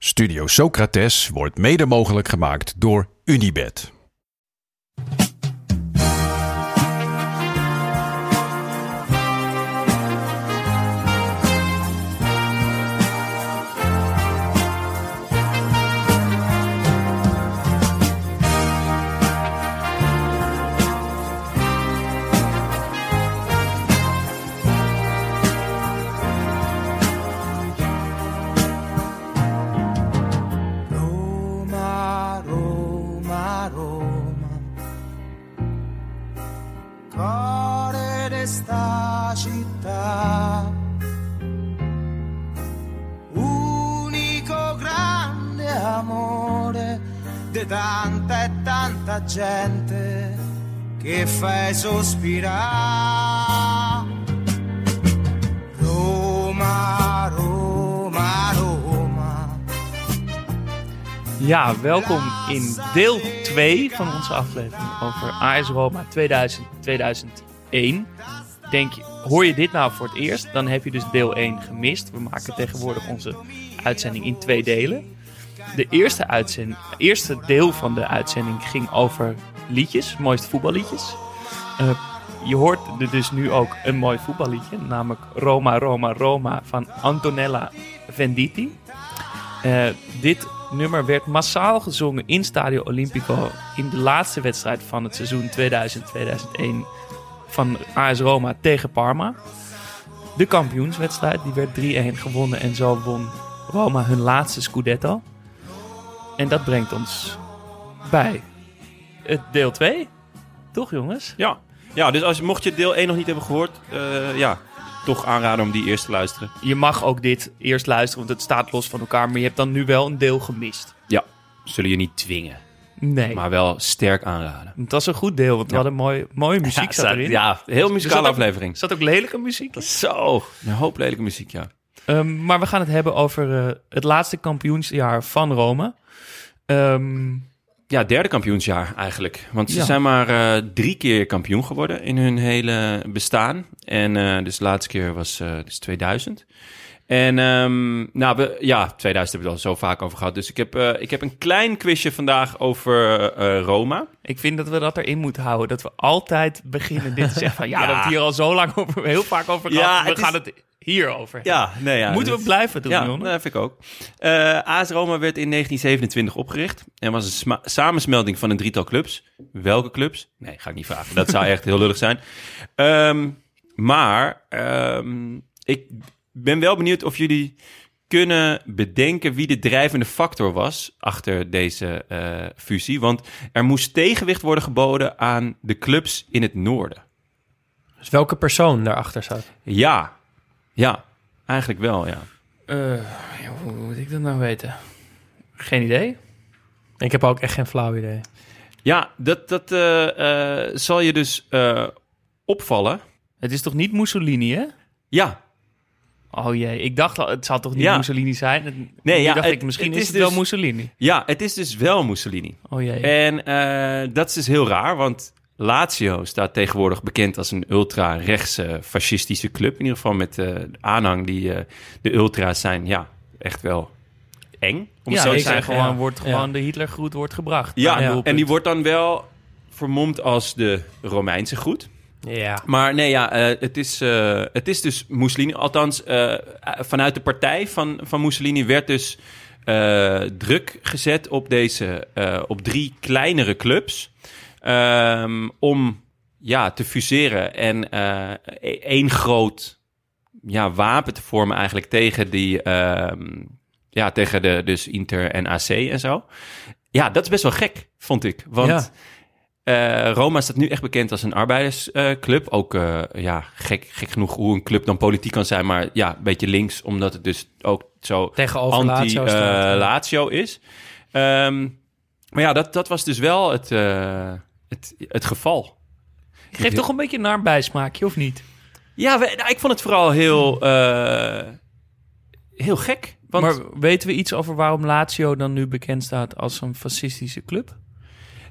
Studio Socrates wordt mede mogelijk gemaakt door Unibed. Fai sospirare. Roma, Roma, Roma. Ja, welkom in deel 2 van onze aflevering over AS Roma 2000-2001. Denk je, hoor je dit nou voor het eerst, dan heb je dus deel 1 gemist. We maken tegenwoordig onze uitzending in twee delen. De eerste, uitzend, eerste deel van de uitzending ging over liedjes, mooiste voetballiedjes. Eh, je hoort er dus nu ook een mooi voetballiedje, namelijk Roma, Roma, Roma van Antonella Venditti. Eh, dit nummer werd massaal gezongen in Stadio Olimpico in de laatste wedstrijd van het seizoen 2000-2001 van AS Roma tegen Parma. De kampioenswedstrijd, die werd 3-1 gewonnen en zo won Roma hun laatste Scudetto. En dat brengt ons bij het deel 2. Toch jongens? Ja. Ja, dus als, mocht je deel 1 nog niet hebben gehoord, eh, ja, toch aanraden om die eerst te luisteren. Je mag ook dit eerst luisteren, want het staat los van elkaar. Maar je hebt dan nu wel een deel gemist. Ja, zullen je niet dwingen, Nee, maar wel sterk aanraden. het was een goed deel, want we Ja. hadden mooie, mooie muziek zat erin. Ja, heel muzikale zat aflevering. Er zat ook lelijke muziek in. Zo, een hoop lelijke muziek, ja. Ehm, maar we gaan het hebben over eh, het laatste kampioensjaar van Rome. Ehm, Ja, derde kampioensjaar eigenlijk. Want ze Ja. zijn maar eh, drie keer kampioen geworden in hun hele bestaan. En eh, dus de laatste keer was eh, dus 2000. En ehm, nou, we, ja, 2000 hebben we het al zo vaak over gehad. Dus ik heb, eh, ik heb een klein quizje vandaag over eh, Roma. ik vind dat we dat erin moeten houden. Dat we altijd beginnen dit te zeggen van... Ja, Ja. we hebben het hier al zo lang over, heel vaak over Ja, gehad. We het is- gaan het hierover. Ja, nee, ja. Moeten we blijven doen, Ja, dat vind ik ook. Eh AS Roma werd in 1927 opgericht en was een samensmelding van een drietal clubs. Welke clubs? Nee, ga ik niet vragen. Dat zou echt heel lullig zijn. Ehm, maar ehm, ik ben wel benieuwd of jullie kunnen bedenken wie de drijvende factor was achter deze eh, fusie. Want er moest tegenwicht worden geboden aan de clubs in het noorden. Dus welke persoon daarachter zat? Ja, ja, eigenlijk wel, ja. Eh, hoe moet ik dat nou weten? Geen idee. Ik heb ook echt geen flauw idee. Ja, dat, dat eh, eh, zal je dus eh, opvallen. Het is toch niet Mussolini, hè? Ja, Oh jee, ik dacht al, het zal toch niet Ja. Mussolini zijn? Het- Nee, ja, dacht het- ik, misschien het is is het wel dus- Mussolini. ja, het is dus wel Mussolini. Oh jee. En eh, dat is dus heel raar, want Lazio staat tegenwoordig bekend als een ultra-rechtse fascistische club. In ieder geval met eh, aanhang die eh, de ultra's zijn, ja, echt wel eng. Om ja, zo te zeggen. gewoon, ja. wordt Ja. gewoon de Hitlergroet wordt gebracht. Ja, en die wordt dan wel vermomd als de Romeinse groet. Ja. Maar nee, ja, eh, het, is, eh, het is dus Mussolini. Althans, eh, vanuit de partij van, van Mussolini werd dus druk gezet op deze, op drie kleinere clubs. ehm, om ja, te fuseren en één groot ja, wapen te vormen eigenlijk tegen die, ehm, ja, tegen de, dus Inter en AC en zo. Ja, dat is best wel gek, vond ik. Want Ja. Eh, Roma staat nu echt bekend als een arbeidersclub. ook eh, ja, gek, gek genoeg hoe een club dan politiek kan zijn, maar ja, een beetje links, omdat het dus ook zo Tegenover Lazio staat. anti-Lazio is. Ehm, maar ja, dat, dat was dus wel het, eh, het, het geval. Geeft toch een beetje een naar bijsmaakje, of niet? Ja, we- nou, ik vond het vooral heel, eh, heel gek. Want Maar weten we iets over waarom Lazio dan nu bekend staat als een fascistische club?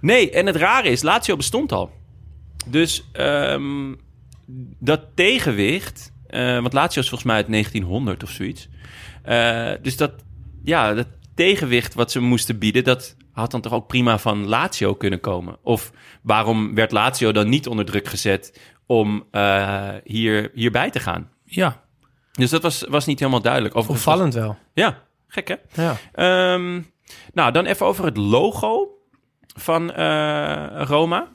Nee, en het rare is, Lazio bestond al. Dus ehm, dat tegenwicht... eh, want Lazio is volgens mij uit 1900 of zoiets. Eh, dus dat, ja, dat tegenwicht wat ze moesten bieden, dat had dan toch ook prima van Lazio kunnen komen? Of waarom werd Lazio dan niet onder druk gezet om eh, hier, hierbij te gaan? Ja, Dus dat was, was niet helemaal duidelijk. Overigens was- Opvallend wel. Ja, gek hè? Ja. Ehm, nou, dan even over het logo van eh, Roma.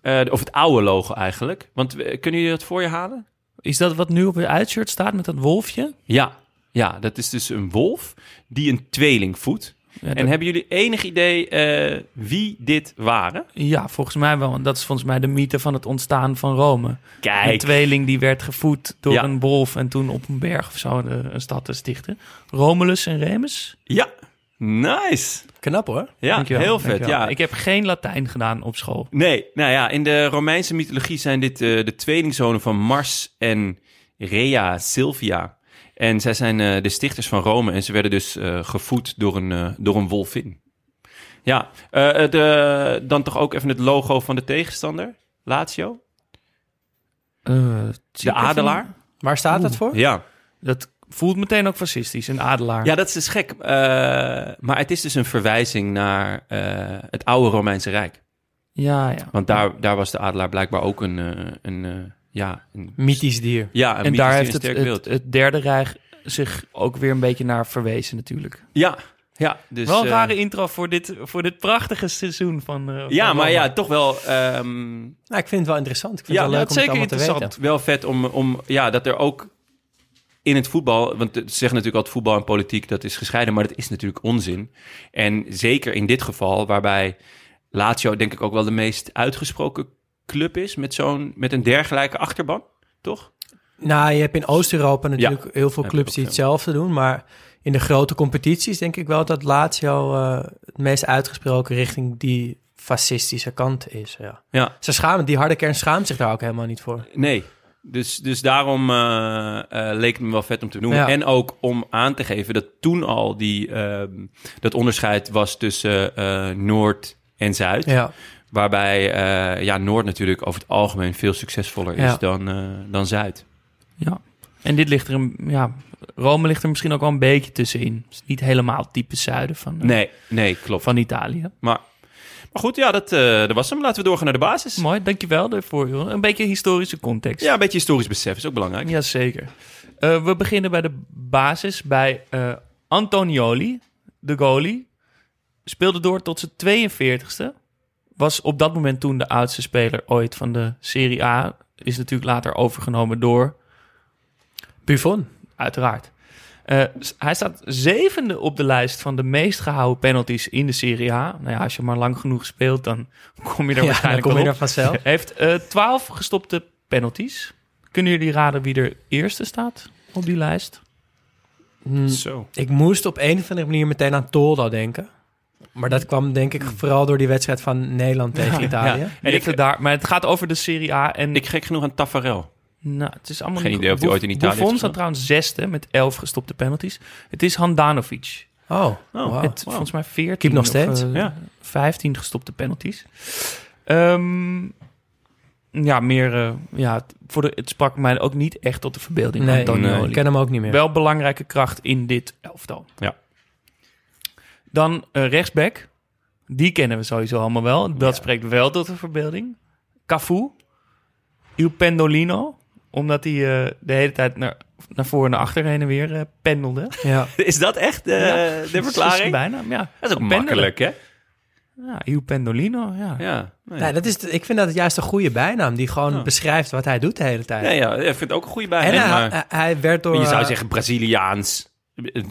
Eh, of het oude logo eigenlijk. Want eh, kunnen jullie dat voor je halen? is dat wat nu op het uitshirt staat met dat wolfje? Ja, ja dat is dus een wolf die een tweeling voedt. Ja, En hebben jullie enig idee wie dit waren? ja, volgens mij wel. want Dat is volgens mij de mythe van het ontstaan van Rome. Een Kijk, tweeling die werd gevoed door Ja. een wolf en toen op een berg of zo een, een stad te stichten. Romulus en Remus. ja, nice. Knap hoor. Ja, Dankjewel, heel vet. dankjewel. Ja. Ik heb geen Latijn gedaan op school. Nee, nou ja, in de Romeinse mythologie zijn dit eh, de tweelingzonen van Mars en Rhea Silvia. En zij zijn eh, de stichters van Rome en ze werden dus eh, gevoed door een, door een wolvin. Ja, eh, de, dan toch ook even het logo van de tegenstander, Lazio. De adelaar. Waar staat dat voor? Ja. Dat voelt meteen ook fascistisch, een adelaar. ja, dat is dus gek. Eh, maar het is dus een verwijzing naar eh, het oude Romeinse Rijk. ja. ja. Want daar, daar was de adelaar blijkbaar ook een, eh, een, eh, ja, een Mythisch dier. Ja, een En daar heeft het, het, het derde rijk zich ook weer een beetje naar verwezen natuurlijk. Ja, ja. Dus, wel een rare intro voor dit, voor dit prachtige seizoen van eh, Ja, van maar ja, toch wel, ehm, Nou, ik vind het wel interessant. Ik vind Ja, het wel ja, leuk om het zeker allemaal te interessant. weten. wel vet om, om ja, dat er ook in het voetbal, want ze zeggen natuurlijk altijd voetbal en politiek, dat is gescheiden, maar dat is natuurlijk onzin. En zeker in dit geval, waarbij Lazio denk ik ook wel de meest uitgesproken club is met zo'n, met een dergelijke achterban, toch? Nou, je hebt in Oost-Europa natuurlijk heel veel clubs die hetzelfde doen. Maar in de grote competities denk ik wel dat Lazio eh, het meest uitgesproken richting die fascistische kant is. Ja. Ja, Ze schamen, die harde kern schaamt zich daar ook helemaal niet voor. Nee. Dus, dus daarom eh, eh, leek het me wel vet om te noemen. Ja. En ook om aan te geven dat toen al die, ehm, dat onderscheid was tussen eh, Noord en Zuid. Ja, Waarbij ja, Noord natuurlijk over het algemeen veel succesvoller is Ja. dan, dan Zuid. Ja. En dit ligt er een, ja, Rome ligt er misschien ook wel een beetje tussenin. Is niet helemaal type zuiden van, Nee, nee, klopt. van Italië. Maar, maar goed, ja, dat, eh, dat was hem. Laten we doorgaan naar de basis. Mooi, dankjewel daarvoor. joh. Een beetje historische context. Ja, een beetje historisch besef is ook belangrijk. Jazeker. Eh we beginnen bij de basis, bij eh, Antonioli, de goalie. Speelde door tot zijn 42ste. Was op dat moment toen de oudste speler ooit van de Serie A. Is natuurlijk later overgenomen door, Buffon. uiteraard. Eh, hij staat zevende op de lijst van de meest gehouden penalties in de Serie A. Nou ja, als je maar lang genoeg speelt, dan kom je er Ja, dan waarschijnlijk kom je er vanzelf. Hij heeft eh 12 gestopte penalties. Kunnen jullie raden wie er eerste staat op die lijst? Hm, Zo. ik moest op een of andere manier meteen aan Toldo denken. Maar dat kwam denk ik vooral door die wedstrijd van Nederland tegen Italië. ja. En En ik, ik- daar, maar het gaat over de Serie A. En Ik gek genoeg aan Taffarel. Nou, het is allemaal Geen niet idee of die ooit in Italië Buffon staat trouwens zesde met 11 gestopte penalties. Het is Handanovic. Oh, Oh, met volgens mij 14 Keep nog of, steeds. eh, Ja. 15 gestopte penalties. Ehm, ja, meer. eh, ja, het- voor de, het sprak mij ook niet echt tot de verbeelding. Nee, ik ken hem ook niet meer. Wel belangrijke kracht in dit elftal. Ja. Dan eh, rechtsback. Die kennen we sowieso allemaal wel. Dat Ja. spreekt wel tot de verbeelding. Cafu. Il Pendolino. Omdat hij eh, de hele tijd naar, naar voren en naar achter heen en weer eh, pendelde. Ja. Is dat echt eh, Ja. de Dat is verklaring? bijna, ja. Dat is ook makkelijk, hè? Ja, Il Pendolino, ja. Ja. Nee. Nee, dat is, ik vind dat juist een goede bijnaam die gewoon Ja. beschrijft wat hij doet de hele tijd. Nee, ja, ik vind het ook een goede en bijnaam. hij, maar hij- hij werd door... je zou zeggen Braziliaans.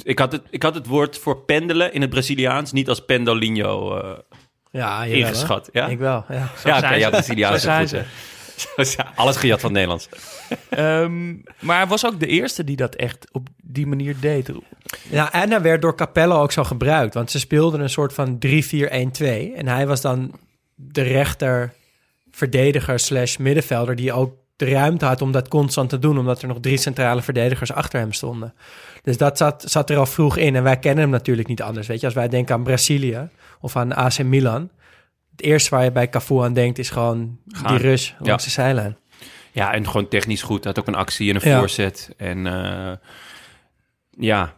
Ik had, het, ik had het woord voor pendelen in het Braziliaans niet als pendolinho eh, ja, ingeschat. Ja, Ik wel, ja. ja ja, Braziliaans goed. Alles gejat van het Nederlands. Ehm, maar hij was ook de eerste die dat echt op die manier deed. Ja, en hij werd door Capello ook zo gebruikt. Want ze speelden een soort van 3-4-1-2. En hij was dan de rechter verdediger slash middenvelder... die ook de ruimte had om dat constant te doen... omdat er nog drie centrale verdedigers achter hem stonden. Dus dat zat, zat er al vroeg in. En wij kennen hem natuurlijk niet anders. Weet je, als wij denken aan Brazilië of aan AC Milan... het eerste waar je bij Cafu aan denkt is gewoon Gaan. die rush langs Ja. de zijlijn. Ja, en gewoon technisch goed. Had ook een actie en een Ja. voorzet. En eh, ja,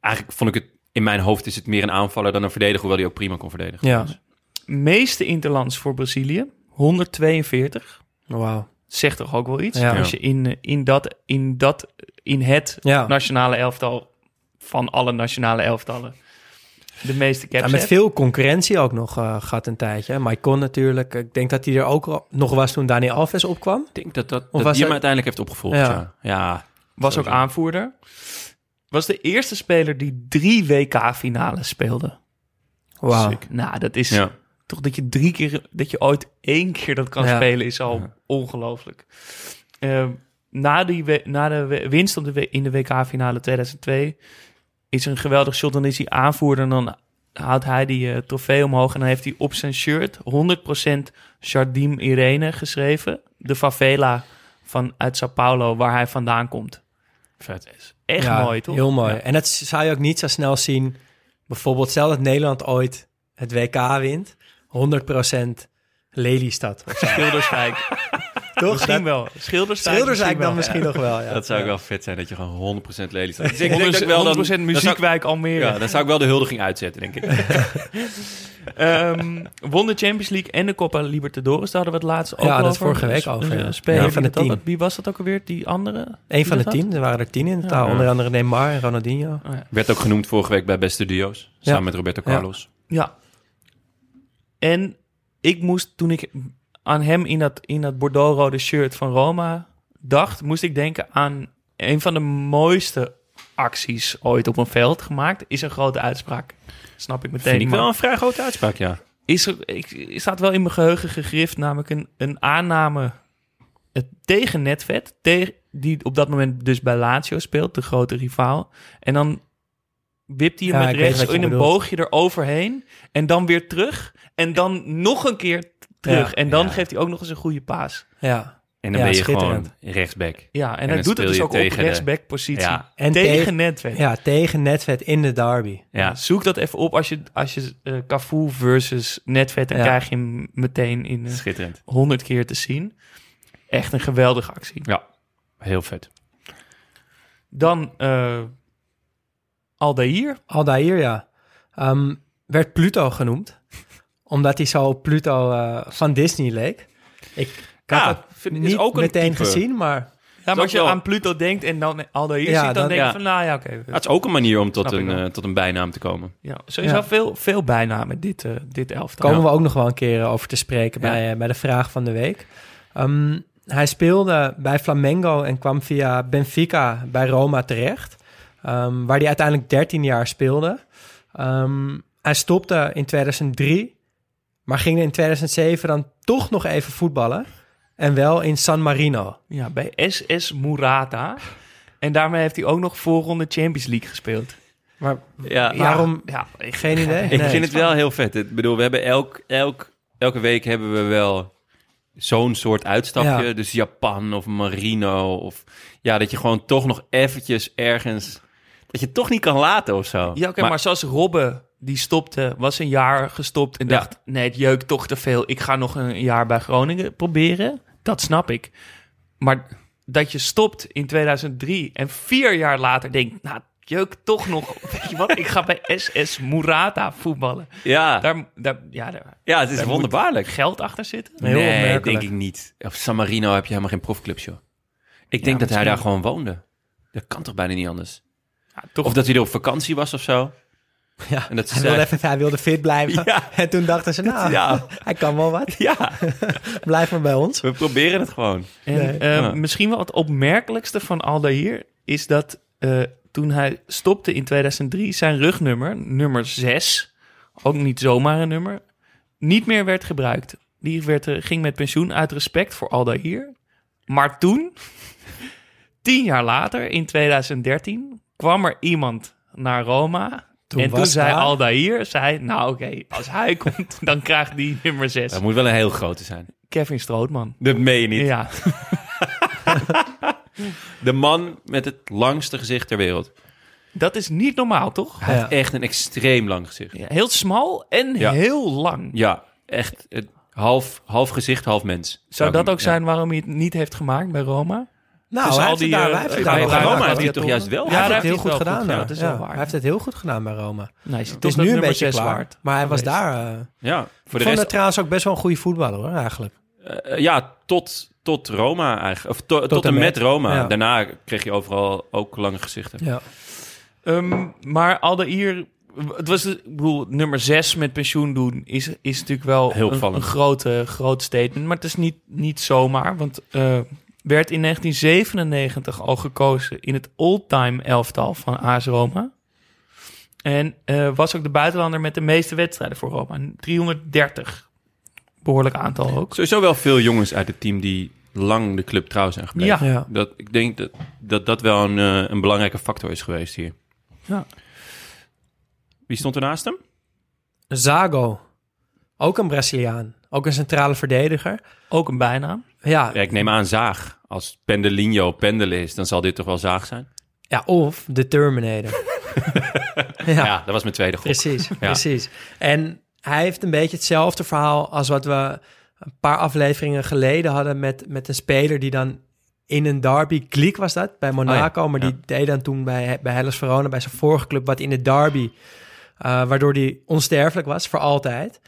eigenlijk vond ik het in mijn hoofd is het meer een aanvaller dan een verdediger, hoewel hij ook prima kon verdedigen. Ja. Dus, Meeste interlands voor Brazilië, 142. Wauw. Zegt toch ook wel iets? Ja. Als je in, in, dat, in, dat, in het Ja. nationale elftal van alle nationale elftallen de meeste caps Ja, met hebt. veel concurrentie ook nog eh gehad een tijdje. Maicon natuurlijk. Ik denk dat hij er ook nog was toen Dani Alves opkwam. ik denk dat, dat, Of dat was die hem uiteindelijk heeft opgevolgd. Ja. Ja, ja. was ook aanvoerder. Was de eerste speler die drie WK-finales speelde. Wauw. Nou, dat is ja. toch dat je drie keer, dat je ooit één keer dat kan Ja. spelen, is al Ja. ongelooflijk. Eh, na, die, na de winst op de, w- in de WK-finale 2002 is er een geweldig shot. Dan is hij aanvoerder en dan houdt hij die eh, trofee omhoog. En dan heeft hij op zijn shirt 100% Jardim Irene geschreven. De favela van, uit Sao Paulo, waar hij vandaan komt. Vet. Echt Ja, mooi, toch? Heel mooi. Ja. En dat zou je ook niet zo snel zien. Bijvoorbeeld, stel dat Nederland ooit het WK wint. 100% Lelystad. Schilderswijk. Toch? misschien wel. Schilderswijk, Schilderswijk dan wel. misschien nog wel, ja. Dat zou ook Ja. wel vet zijn, dat je gewoon 100% Lelystad... Dus ik denk dat ik 100%, wel dan- 100% dan zou ik- muziekwijk Almere. Ja, dan zou ik wel de huldiging uitzetten, denk ik. Ehm, won de Champions League en de Copa Libertadores. Daar hadden we het laatst ook Ja, dat over. vorige week Dus, over, eh, ja. Ja, die van de dat tien. Wie was dat ook alweer? Die andere? Eén van de tien. Er waren er tien in totaal. Ja. Onder andere Neymar en Ronaldinho. Oh, ja. Werd ook genoemd vorige week bij Beste Duo's. Samen Ja. met Roberto Ja. Carlos. Ja. En ik moest, toen ik aan hem in dat, in dat Bordeaux-rode shirt van Roma dacht, moest ik denken aan een van de mooiste acties ooit op een veld gemaakt. Is een grote uitspraak. Snap ik meteen. Vind ik wel een vrij grote uitspraak, ja. is er, ik, staat wel in mijn geheugen gegrift, namelijk een, een aanname het, tegen Netvet, tegen, die op dat moment dus bij Lazio speelt, de grote rivaal. En dan wipt hij hem Ja, met rechts in een bedoelt. boogje eroverheen en dan weer terug en dan nog een keer terug. Ja. en dan Ja. geeft hij ook nog eens een goede paas. Ja. En dan Ja, ben je gewoon rechtsback. Ja, en, En hij dan doet het dus ook op rechtsback-positie. Ja. En tegen Netvet. ja, tegen Netvet in de derby. Ja. Zoek dat even op als je, als je eh Cafu versus Netvet, dan Ja. krijg je hem meteen in eh, Schitterend. 100 keer te zien. Echt een geweldige actie. Ja, heel vet. Dan eh Aldair. Aldair, ja. Ehm, werd Pluto genoemd. Omdat hij zo op Pluto eh, van Disney leek. Ik, ik had Ja, het vind- is niet ook een meteen type. gezien, maar... Ja, maar als je wel- aan Pluto denkt en dan Aldair Ja, ziet, dan dan- denk je ja. van, nou ja, oké. Het is ook een manier om tot een, eh, tot een bijnaam te komen. ja, sowieso Ja. veel, veel bijnamen dit, eh dit elftal. komen Ja. we ook nog wel een keer over te spreken Ja. bij, bij de vraag van de week. Ehm, hij speelde bij Flamengo en kwam via Benfica bij Roma terecht. ehm, waar hij uiteindelijk 13 jaar speelde. Ehm, hij stopte in 2003, maar ging in 2007 dan toch nog even voetballen. En wel in San Marino. Ja, bij SS Murata. En daarmee heeft hij ook nog voorronde Champions League gespeeld. Maar Ja, Waarom? Ja, ik, Geen idee. Ik Nee. vind het wel heel vet. Ik bedoel, we hebben elk, elk, elke week hebben we wel zo'n soort uitstapje. Ja. Dus Japan of Marino. Of ja, dat je gewoon toch nog eventjes ergens... Dat je het toch niet kan laten of zo. Ja, oké, maar, zoals Robbe, die stopte, was een jaar gestopt en Ja. dacht, nee, het jeukt toch te veel. Ik ga nog een jaar bij Groningen proberen. Dat snap ik. Maar dat je stopt in 2003 en vier jaar later denkt, nou, het jeukt toch nog. Weet je wat, ik ga bij SS Murata voetballen. Ja, Daar, daar, ja, daar ja het is daar wonderbaarlijk. moet geld achter zitten. Heel nee, denk ik niet. Op San Marino heb je helemaal geen profclubs, joh. Ik denk dat hij daar gewoon woonde. Dat kan toch bijna niet anders? Ja, toch, Of dat hij er op vakantie was of zo. Ja, En dat ze hij, wilde even, hij wilde fit blijven. Ja. En toen dachten ze, nou, Ja. hij kan wel wat. Ja, Blijf maar bij ons. we proberen het gewoon. En Nee. eh, Ja. misschien wel het opmerkelijkste van Aldair is dat eh, toen hij stopte in 2003 zijn rugnummer, nummer 6, ook niet zomaar een nummer, niet meer werd gebruikt. Die werd, eh, ging met pensioen uit respect voor Aldair. Maar toen, tien jaar later, in 2013, kwam er iemand naar Roma. Toen en toen was zei daar- Aldair, zei, nou oké, als hij komt, dan krijgt die nummer 6. Dat moet wel een heel grote zijn. Kevin Strootman. Dat meen je niet. Ja, De man met het langste gezicht ter wereld. dat is niet normaal, toch? Hij Ja. heeft echt een extreem lang gezicht. Ja, heel smal en Ja. heel lang. Ja, echt het half, half gezicht, half mens. Zou ik dat ook ja. zijn waarom hij het niet heeft gemaakt bij Roma? Nou, Dus hij al heeft die, het daar, eh, hij heeft het bij Roma heeft hij toch juist wel? heeft Ja, heel heeft hij goed het gedaan. goed gedaan, dat is wel Ja, waar. Hij heeft het heel goed gedaan bij Roma. Nee, is Het is nu een beetje klaar. Maar hij was daar... eh, Ja, voor ik de vond rest... het trouwens ook best wel een goede voetballer hoor, eigenlijk. eh, ja, tot, tot Roma eigenlijk. Of to- tot, en en met met. Roma. Ja. Daarna kreeg je overal ook lange gezichten. Ja. Ehm, maar Aldair, het was, ik bedoel, nummer 6 met pensioen doen is, is natuurlijk wel Heel een, opvallend. een grote, groot statement. Maar het is niet, niet zomaar, want eh, werd in 1997 al gekozen in het all-time elftal van AS Roma. En eh, was ook de buitenlander met de meeste wedstrijden voor Roma. 330. Behoorlijk aantal ook. Sowieso wel veel jongens uit het team die lang de club trouw zijn gebleven. Ja. Ja. Dat, ik denk dat, dat dat wel een, eh, een belangrijke factor is geweest hier. Ja. Wie stond er naast hem? Zago. Ook een Braziliaan. Ook een centrale verdediger. Ook een bijnaam. Ja, Ja, ik neem aan Zaag. Als Pendelinho pendelen is, dan zal dit toch wel Zaag zijn? ja of de Terminator. Ja, ja, dat was mijn tweede gok. precies, precies. En hij heeft een beetje hetzelfde verhaal als wat we een paar afleveringen geleden hadden met, met een speler die dan in een derby, Gliek was dat, bij Monaco, maar die ja. deed dan toen bij, bij Hellas Verona, bij zijn vorige club, wat in de derby, eh, waardoor hij onsterfelijk was voor altijd.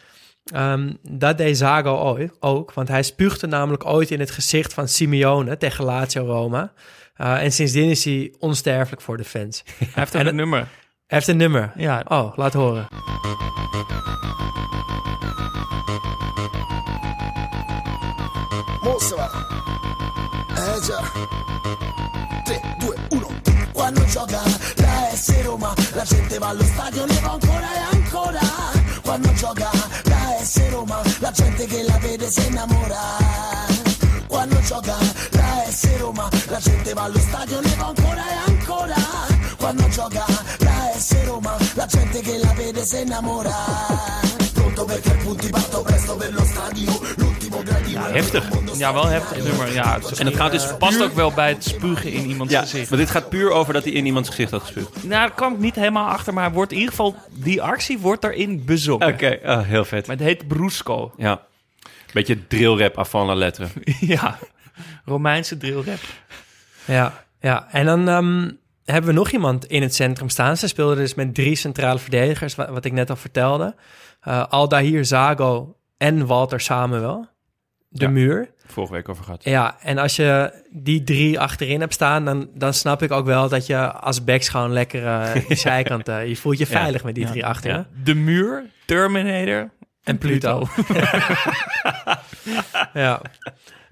Ehm, dat deed Zago ooit, ook, want hij spuugde namelijk ooit in het gezicht van Simeone tegen Lazio Roma. Eh, en sindsdien is hij onsterfelijk voor de fans. Hij heeft ook En een nummer. Hij heeft een nummer. Ja, Oh, laat horen. Mostra. Eh già. 3, 2, 1. Quando gioca la S Roma, la gente va allo stadio, ne va ancora e ancora. Quando gioca la S Roma, la gente che la vede si innamora. Quando gioca la S Roma, la gente va allo stadio, ne va ancora e ancora. Quando gioca la S Roma, la gente che la vede si innamora. Pronto perché punti parto presto per lo stadio. Heftig. ja wel heftig nummer. Ja, het En het gaat dus past puur- ook wel bij het spugen in iemands Ja, gezicht. maar dit gaat puur over dat hij in iemands gezicht had gespuugd. Nou, daar kwam ik niet helemaal achter, maar wordt in ieder geval, die actie wordt erin bezongen. Oké, ah, heel vet. Maar het heet Brusco. Ja. Beetje drillrap avant la lettre. ja, Romeinse drillrap. Ja, ja. en dan ehm, hebben we nog iemand in het centrum staan. Ze speelden dus met drie centrale verdedigers, wat, wat ik net al vertelde. Eh Aldahir, Zago en Walter Samuel. De Ja. muur. Vorige week over gehad. Ja, en als je die drie achterin hebt staan, dan, dan snap ik ook wel dat je als backs gewoon lekker eh die zijkant... eh, je voelt je Ja. veilig met die drie achterin. Ja. De muur, Terminator En Pluto. ja.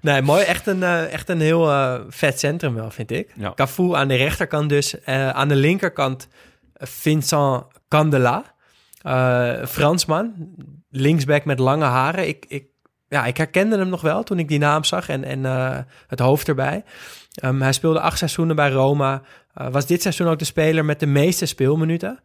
Nee, mooi. Echt een, eh, echt een heel eh, vet centrum wel, vind ik. Ja. Cafu aan de rechterkant dus. Eh, aan de linkerkant Vincent Candela. Eh, Fransman. Linksback met lange haren. Ik, ik, ja, ik herkende hem nog wel toen ik die naam zag en, en eh, het hoofd erbij. Ehm, hij speelde acht seizoenen bij Roma. Eh, was dit seizoen ook de speler met de meeste speelminuten.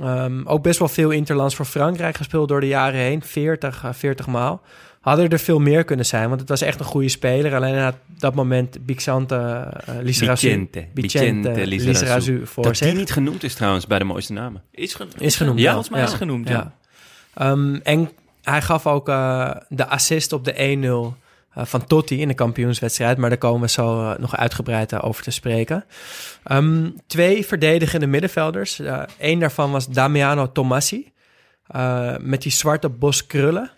Ehm, ook best wel veel interlands voor Frankrijk gespeeld door de jaren heen. 40, eh, 40 maal. Hadden er veel meer kunnen zijn, want het was echt een goede speler. Alleen na dat moment Bixante, uh, Lizarazu, Vicente, Vicente Lizarazu. Lizarazu voor Dat zich. die niet genoemd is trouwens bij de mooiste namen. Is, genoemd. Is genoemd, Ja, volgens mij Ja. is genoemd, ja. Ehm, en hij gaf ook eh, de assist op de 1-0 eh, van Totti in de kampioenswedstrijd. Maar daar komen we zo eh, nog uitgebreid over te spreken. Ehm, twee verdedigende middenvelders. Eén daarvan was Damiano Tomassi. met die zwarte bos krullen.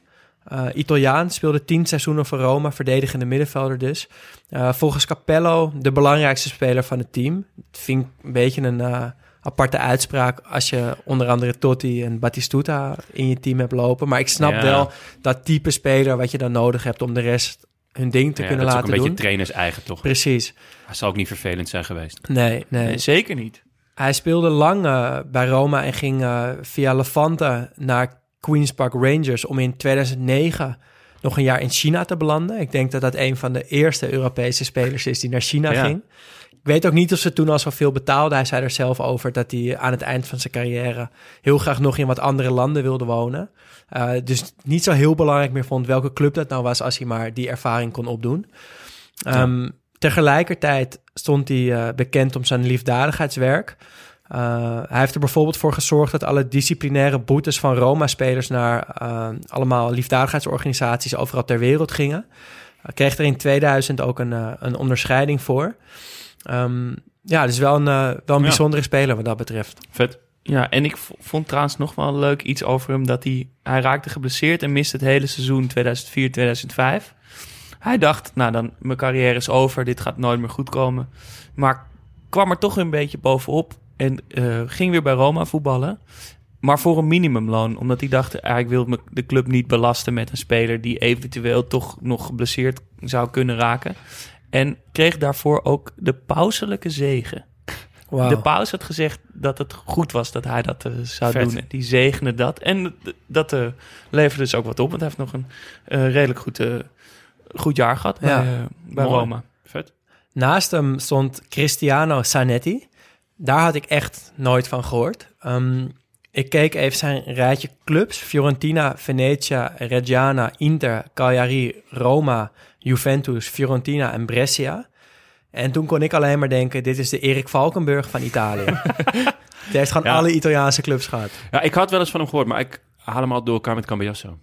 Italiaan, speelde tien seizoenen voor Roma, verdedigende middenvelder dus. Volgens Capello de belangrijkste speler van het team. Het vind ik een beetje een aparte uitspraak als je onder andere Totti en Battistuta in je team hebt lopen. Maar ik snap Ja. wel dat type speler wat je dan nodig hebt om de rest hun ding te Ja, kunnen dat is ook laten een doen. beetje trainers eigen toch? Precies. Hij zal ook niet vervelend zijn geweest. Nee, nee. Nee, zeker niet. Hij speelde lang eh, bij Roma en ging eh, via Levante naar Queen's Park Rangers om in 2009 nog een jaar in China te belanden. Ik denk dat dat een van de eerste Europese spelers is die naar China Ja. ging. Ik weet ook niet of ze toen al zoveel betaalden. Hij zei er zelf over dat hij aan het eind van zijn carrière heel graag nog in wat andere landen wilde wonen. Eh, dus niet zo heel belangrijk meer vond welke club dat nou was als hij maar die ervaring kon opdoen. Ehm, Tegelijkertijd stond hij eh, bekend om zijn liefdadigheidswerk. Uh, hij heeft er bijvoorbeeld voor gezorgd dat alle disciplinaire boetes van Roma-spelers naar allemaal liefdadigheidsorganisaties overal ter wereld gingen. Hij kreeg er in 2000 ook een, eh, een onderscheiding voor. Ehm, ja, dus wel een, eh, wel een Ja. bijzondere speler wat dat betreft. Vet. Ja, en ik vond trouwens nog wel leuk iets over hem dat hij hij raakte geblesseerd en miste het hele seizoen 2004-2005. Hij dacht, nou dan mijn carrière is over, dit gaat nooit meer goed komen. Maar kwam er toch een beetje bovenop en eh, ging weer bij Roma voetballen. Maar voor een minimumloon, omdat hij dacht, ah, ik wil de club niet belasten met een speler die eventueel toch nog geblesseerd zou kunnen raken. En kreeg daarvoor ook de pauselijke zegen. Wauw. De paus had gezegd dat het goed was dat hij dat eh, zou Vet. doen. En Die zegende dat. En dat eh, leverde dus ook wat op. Want hij heeft nog een eh, redelijk goed, goed jaar gehad Ja. bij. Roma. Vet. Naast hem stond Cristiano Zanetti. Daar had ik echt nooit van gehoord. Ehm, ik keek even zijn rijtje clubs. Fiorentina, Venetia, Reggiana, Inter, Cagliari, Roma, Juventus, Fiorentina en Brescia. En toen kon ik alleen maar denken, dit is de Erik Valkenburg van Italië. Die heeft gewoon Ja. alle Italiaanse clubs gehad. Ja, ik had wel eens van hem gehoord, maar ik haal hem al door elkaar met Cambiasso.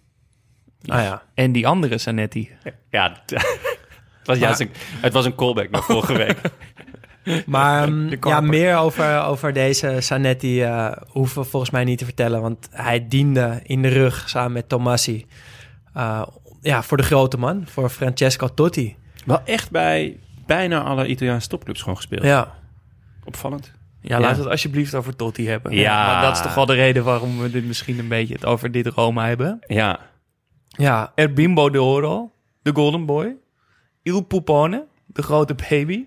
Ah ja. En die andere Zanetti. Ja, het was, juist een, het was een callback naar vorige week. Maar ehm, ja, meer over, over deze Sanetti eh, hoeven we volgens mij niet te vertellen. Want hij diende in de rug samen met Tomassi. eh, ja, voor de grote man, voor Francesco Totti. Wel echt bij bijna alle Italiaanse topclubs gewoon gespeeld. Ja, Opvallend. Ja, we het alsjeblieft over Totti hebben. Ja. Want dat is toch wel de reden waarom we dit misschien een beetje het over dit Roma hebben. Ja, ja, Er Bimbo de Oro, de Golden Boy. Il Pupone, de grote baby.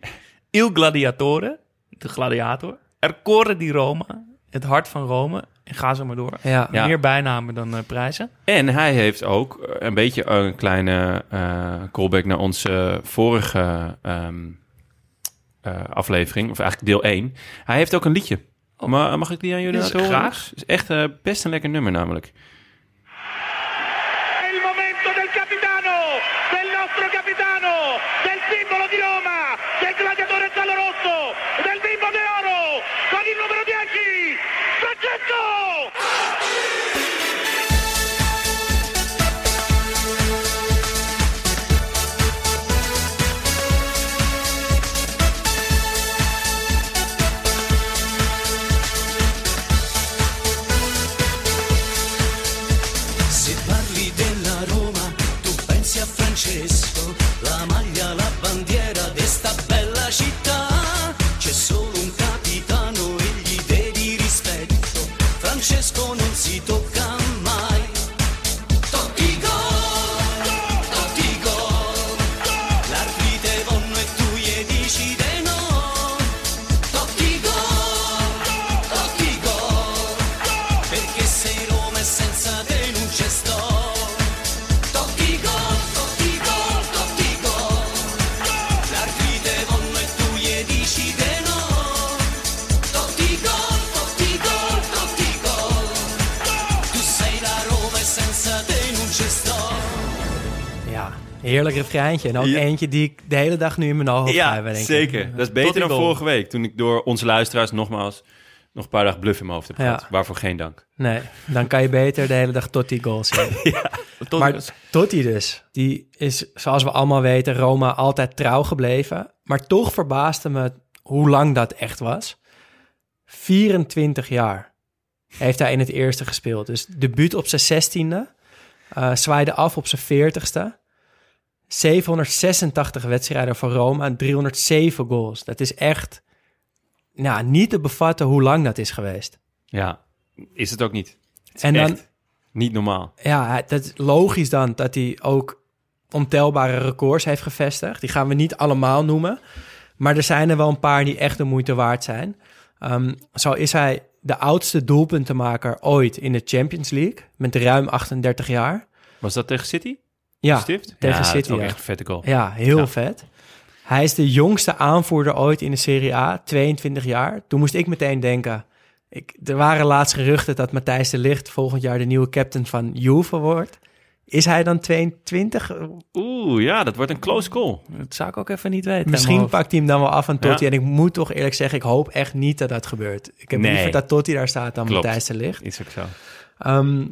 Il Gladiatore, de gladiator. Er Core di Roma, het hart van Rome. En ga zo maar door. ja. Ja. Meer bijnamen dan eh, prijzen. en hij heeft ook eh, een beetje een kleine eh, callback naar onze vorige ehm, eh, aflevering, of eigenlijk deel 1. Hij heeft ook een liedje. Maar mag ik die aan jullie laten horen? graag. Het is echt best een lekker nummer namelijk. Heerlijk refreintje. En ook Ja. eentje die ik de hele dag nu in mijn hoofd heb. Ja, ik. zeker. Dat is beter Tot dan goal. vorige week. Toen ik door onze luisteraars nogmaals nog een paar dagen bluff in mijn hoofd heb Ja. gehad. Waarvoor geen dank. Nee, dan kan je beter de hele dag Totti goals zien. Totti Maar was- Totti dus, die is, zoals we allemaal weten, Roma altijd trouw gebleven. Maar toch verbaasde me hoe lang dat echt was. 24 jaar heeft hij in het eerste gespeeld. Dus debuut op zijn zestiende, eh zwaaide af op zijn veertigste. 786 wedstrijden voor Roma en 307 goals. Dat is echt nou, niet te bevatten hoe lang dat is geweest. Ja, is het ook niet. Het En dan- niet normaal. Ja, dat is logisch dan dat hij ook ontelbare records heeft gevestigd. Die gaan we niet allemaal noemen. Maar er zijn er wel een paar die echt de moeite waard zijn. Ehm, zo is hij de oudste doelpuntenmaker ooit in de Champions League. Met ruim 38 jaar. Was dat tegen City? Ja, Stift? tegen ja, dat City, is ook ja. echt een vette goal. ja heel Ja. vet. Hij is de jongste aanvoerder ooit in de Serie A, 22 jaar. Toen moest ik meteen denken... Ik, er waren laatst geruchten dat Matthijs de Ligt volgend jaar de nieuwe captain van Juve wordt. Is hij dan 22? Oeh, ja, dat wordt een close call. Dat zou ik ook even niet weten. Misschien pakt hij hem dan wel af aan Totti. Ja. En ik moet toch eerlijk zeggen, ik hoop echt niet dat dat gebeurt. Ik heb Nee. liever dat Totti daar staat dan Klopt. Matthijs de Ligt. Is ook zo. Ehm,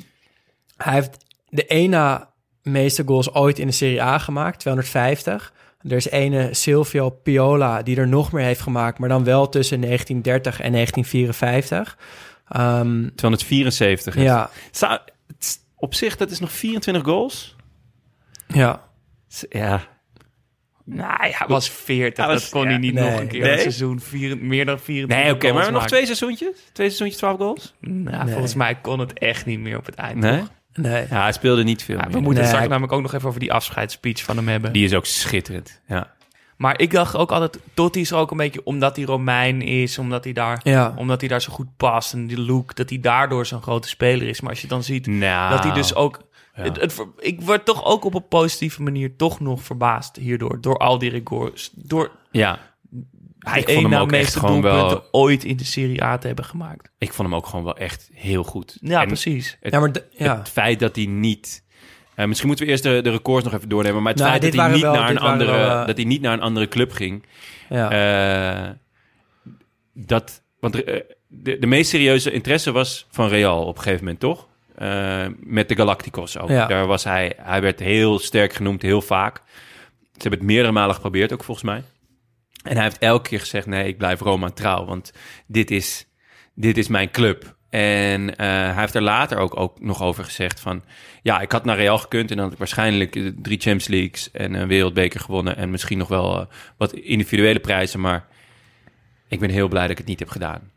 hij heeft de ene meeste goals ooit in de Serie A gemaakt, 250. Er is ene Silvio Piola die er nog meer heeft gemaakt, maar dan wel tussen 1930 en 1954. Ehm, 274. is- ja, Zou- op zich, dat is nog 24 goals. ja. Ja, Nou, was 40. Hij was- dat kon ja, hij niet nee. nog een keer Nee? een seizoen. Vier, meer dan 24 Nee, oké, maar nog twee seizoentjes? Twee seizoentjes, 12 goals? Nou, Volgens mij kon het echt niet meer op het eind. Nee? toch? Nee. Ja, hij speelde niet veel Ja, we moeten Nee, straks namelijk ook nog even over die afscheidsspeech van hem hebben. Die is ook schitterend. Ja. Maar ik dacht ook altijd, Totti is ook een beetje omdat hij Romein is, omdat hij daar, Ja. omdat hij daar zo goed past en die look, dat hij daardoor zo'n grote speler is. Maar als je dan ziet Nou, dat hij dus ook, ja. het, ik word toch ook op een positieve manier toch nog verbaasd hierdoor, door al die records, door Ja, hij ik vond hem ook echt gewoon wel... ooit in de Serie A te hebben gemaakt. Ik vond hem ook gewoon wel echt heel goed. Ja, En precies. Het, Ja, maar de- ja. het feit dat hij niet... eh, misschien moeten we eerst de, de records nog even doornemen. Maar het Nou, feit dat hij, niet wel- naar een andere, wel, eh, dat hij niet naar een andere club ging... ja. Eh, dat, want de, de meest serieuze interesse was van Real op een gegeven moment, toch? Eh, met de Galacticos ook. Ja. Daar was hij, hij werd heel sterk genoemd, heel vaak. Ze hebben het meerdere malen geprobeerd, ook volgens mij. En hij heeft elke keer gezegd, nee, ik blijf Roma trouw, want dit is, dit is mijn club. En eh, hij heeft er later ook, ook nog over gezegd van... ja, ik had naar Real gekund en dan had ik waarschijnlijk drie Champions Leagues... en een wereldbeker gewonnen en misschien nog wel eh, wat individuele prijzen... maar ik ben heel blij dat ik het niet heb gedaan.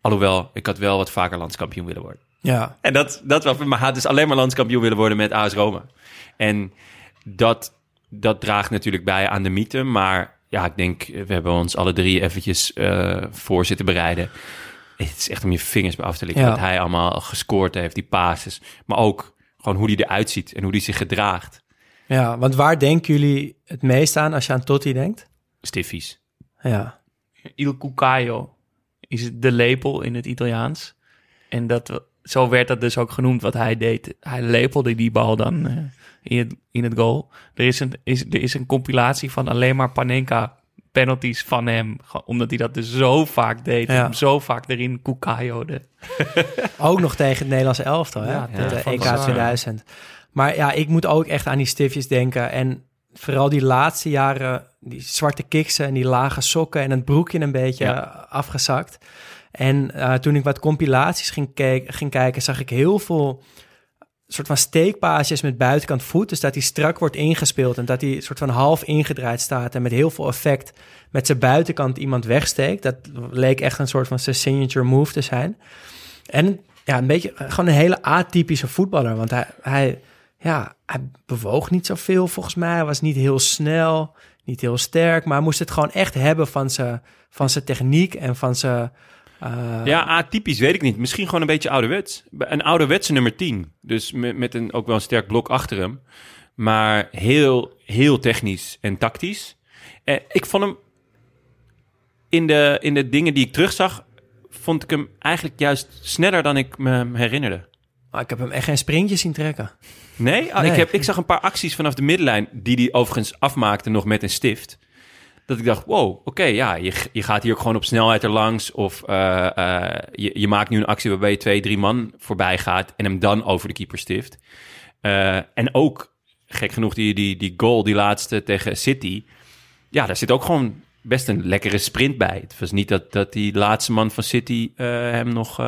Alhoewel, ik had wel wat vaker landskampioen willen worden. ja. En dat, dat was, maar hij had dus alleen maar landskampioen willen worden met AS Roma. En dat, dat draagt natuurlijk bij aan de mythe. Maar ja, ik denk, we hebben ons alle drie eventjes eh, voor zitten bereiden. Het is echt om je vingers bij af te likken Ja. wat hij allemaal gescoord heeft, die passes. Maar ook gewoon hoe hij eruit ziet en hoe hij zich gedraagt. ja, want waar denken jullie het meest aan als je aan Totti denkt? Stiffies. Ja, Il Cuccaio is de lepel in het Italiaans. En dat, zo werd dat dus ook genoemd wat hij deed. Hij lepelde die bal dan eh, in, het, in het goal. Er is, een, is, er is een compilatie van alleen maar Panenka penalties van hem. Omdat hij dat dus zo vaak deed. Ja. Hem Zo vaak erin Cuccaio'de. ook nog tegen het Nederlandse elftal, hè? Ja, de EK Bazar. 2000. Maar ja, ik moet ook echt aan die stiftjes denken. En vooral die laatste jaren, die zwarte kiksen en die lage sokken en het broekje een beetje Ja. afgezakt. En eh, toen ik wat compilaties ging, keek- ging kijken, zag ik heel veel soort van steekpaasjes met buitenkant voet. Dus dat hij strak wordt ingespeeld en dat hij soort van half ingedraaid staat en met heel veel effect met zijn buitenkant iemand wegsteekt. Dat leek echt een soort van zijn signature move te zijn. En ja, een beetje gewoon een hele atypische voetballer. Want hij, hij, ja, hij bewoog niet zoveel volgens mij. Hij was niet heel snel, niet heel sterk. Maar hij moest het gewoon echt hebben van zijn, van zijn techniek en van zijn... Ja, atypisch weet ik niet. Misschien gewoon een beetje ouderwets. Een ouderwetse nummer 10. Dus met, met een, ook wel een sterk blok achter hem. Maar heel, heel technisch en tactisch. Eh, ik vond hem in de, in de dingen die ik terugzag... vond ik hem eigenlijk juist sneller dan ik me herinnerde. maar ik heb hem echt geen sprintjes zien trekken. Nee? Ah, Nee. Ik, heb, ik zag een paar acties vanaf de middenlijn... die hij overigens afmaakte nog met een stift. Dat ik dacht, wow, oké, ja, je, je gaat hier ook gewoon op snelheid erlangs. Of eh, je, je maakt nu een actie waarbij je twee, drie man voorbij gaat... en hem dan over de keeper stift. Eh, en ook, gek genoeg, die, die, die goal, die laatste tegen City... ja, daar zit ook gewoon best een lekkere sprint bij. Het was niet dat, dat die laatste man van City hem nog,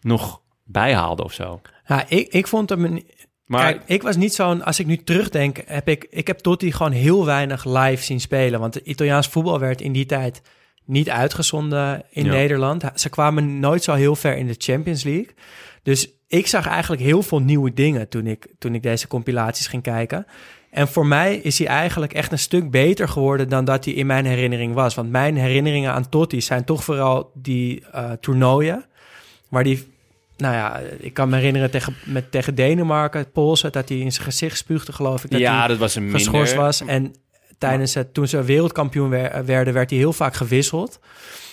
nog bijhaalde of zo. Ja, ik, ik vond hem... een- Maar Kijk, ik was niet zo'n... Als ik nu terugdenk, heb ik... Ik heb Totti gewoon heel weinig live zien spelen. Want Italiaans voetbal werd in die tijd niet uitgezonden in Ja. Nederland. Ze kwamen nooit zo heel ver in de Champions League. Dus ik zag eigenlijk heel veel nieuwe dingen toen ik, toen ik deze compilaties ging kijken. En voor mij is hij eigenlijk echt een stuk beter geworden dan dat hij in mijn herinnering was. Want mijn herinneringen aan Totti zijn toch vooral die eh, toernooien. Waar die, nou ja, ik kan me herinneren tegen, met, tegen Denemarken, Poolse, dat hij in zijn gezicht spuugde, geloof ik. Dat ja, hij dat was een minder... geschorst was. En tijdens het, toen ze wereldkampioen wer- werden, werd hij heel vaak gewisseld.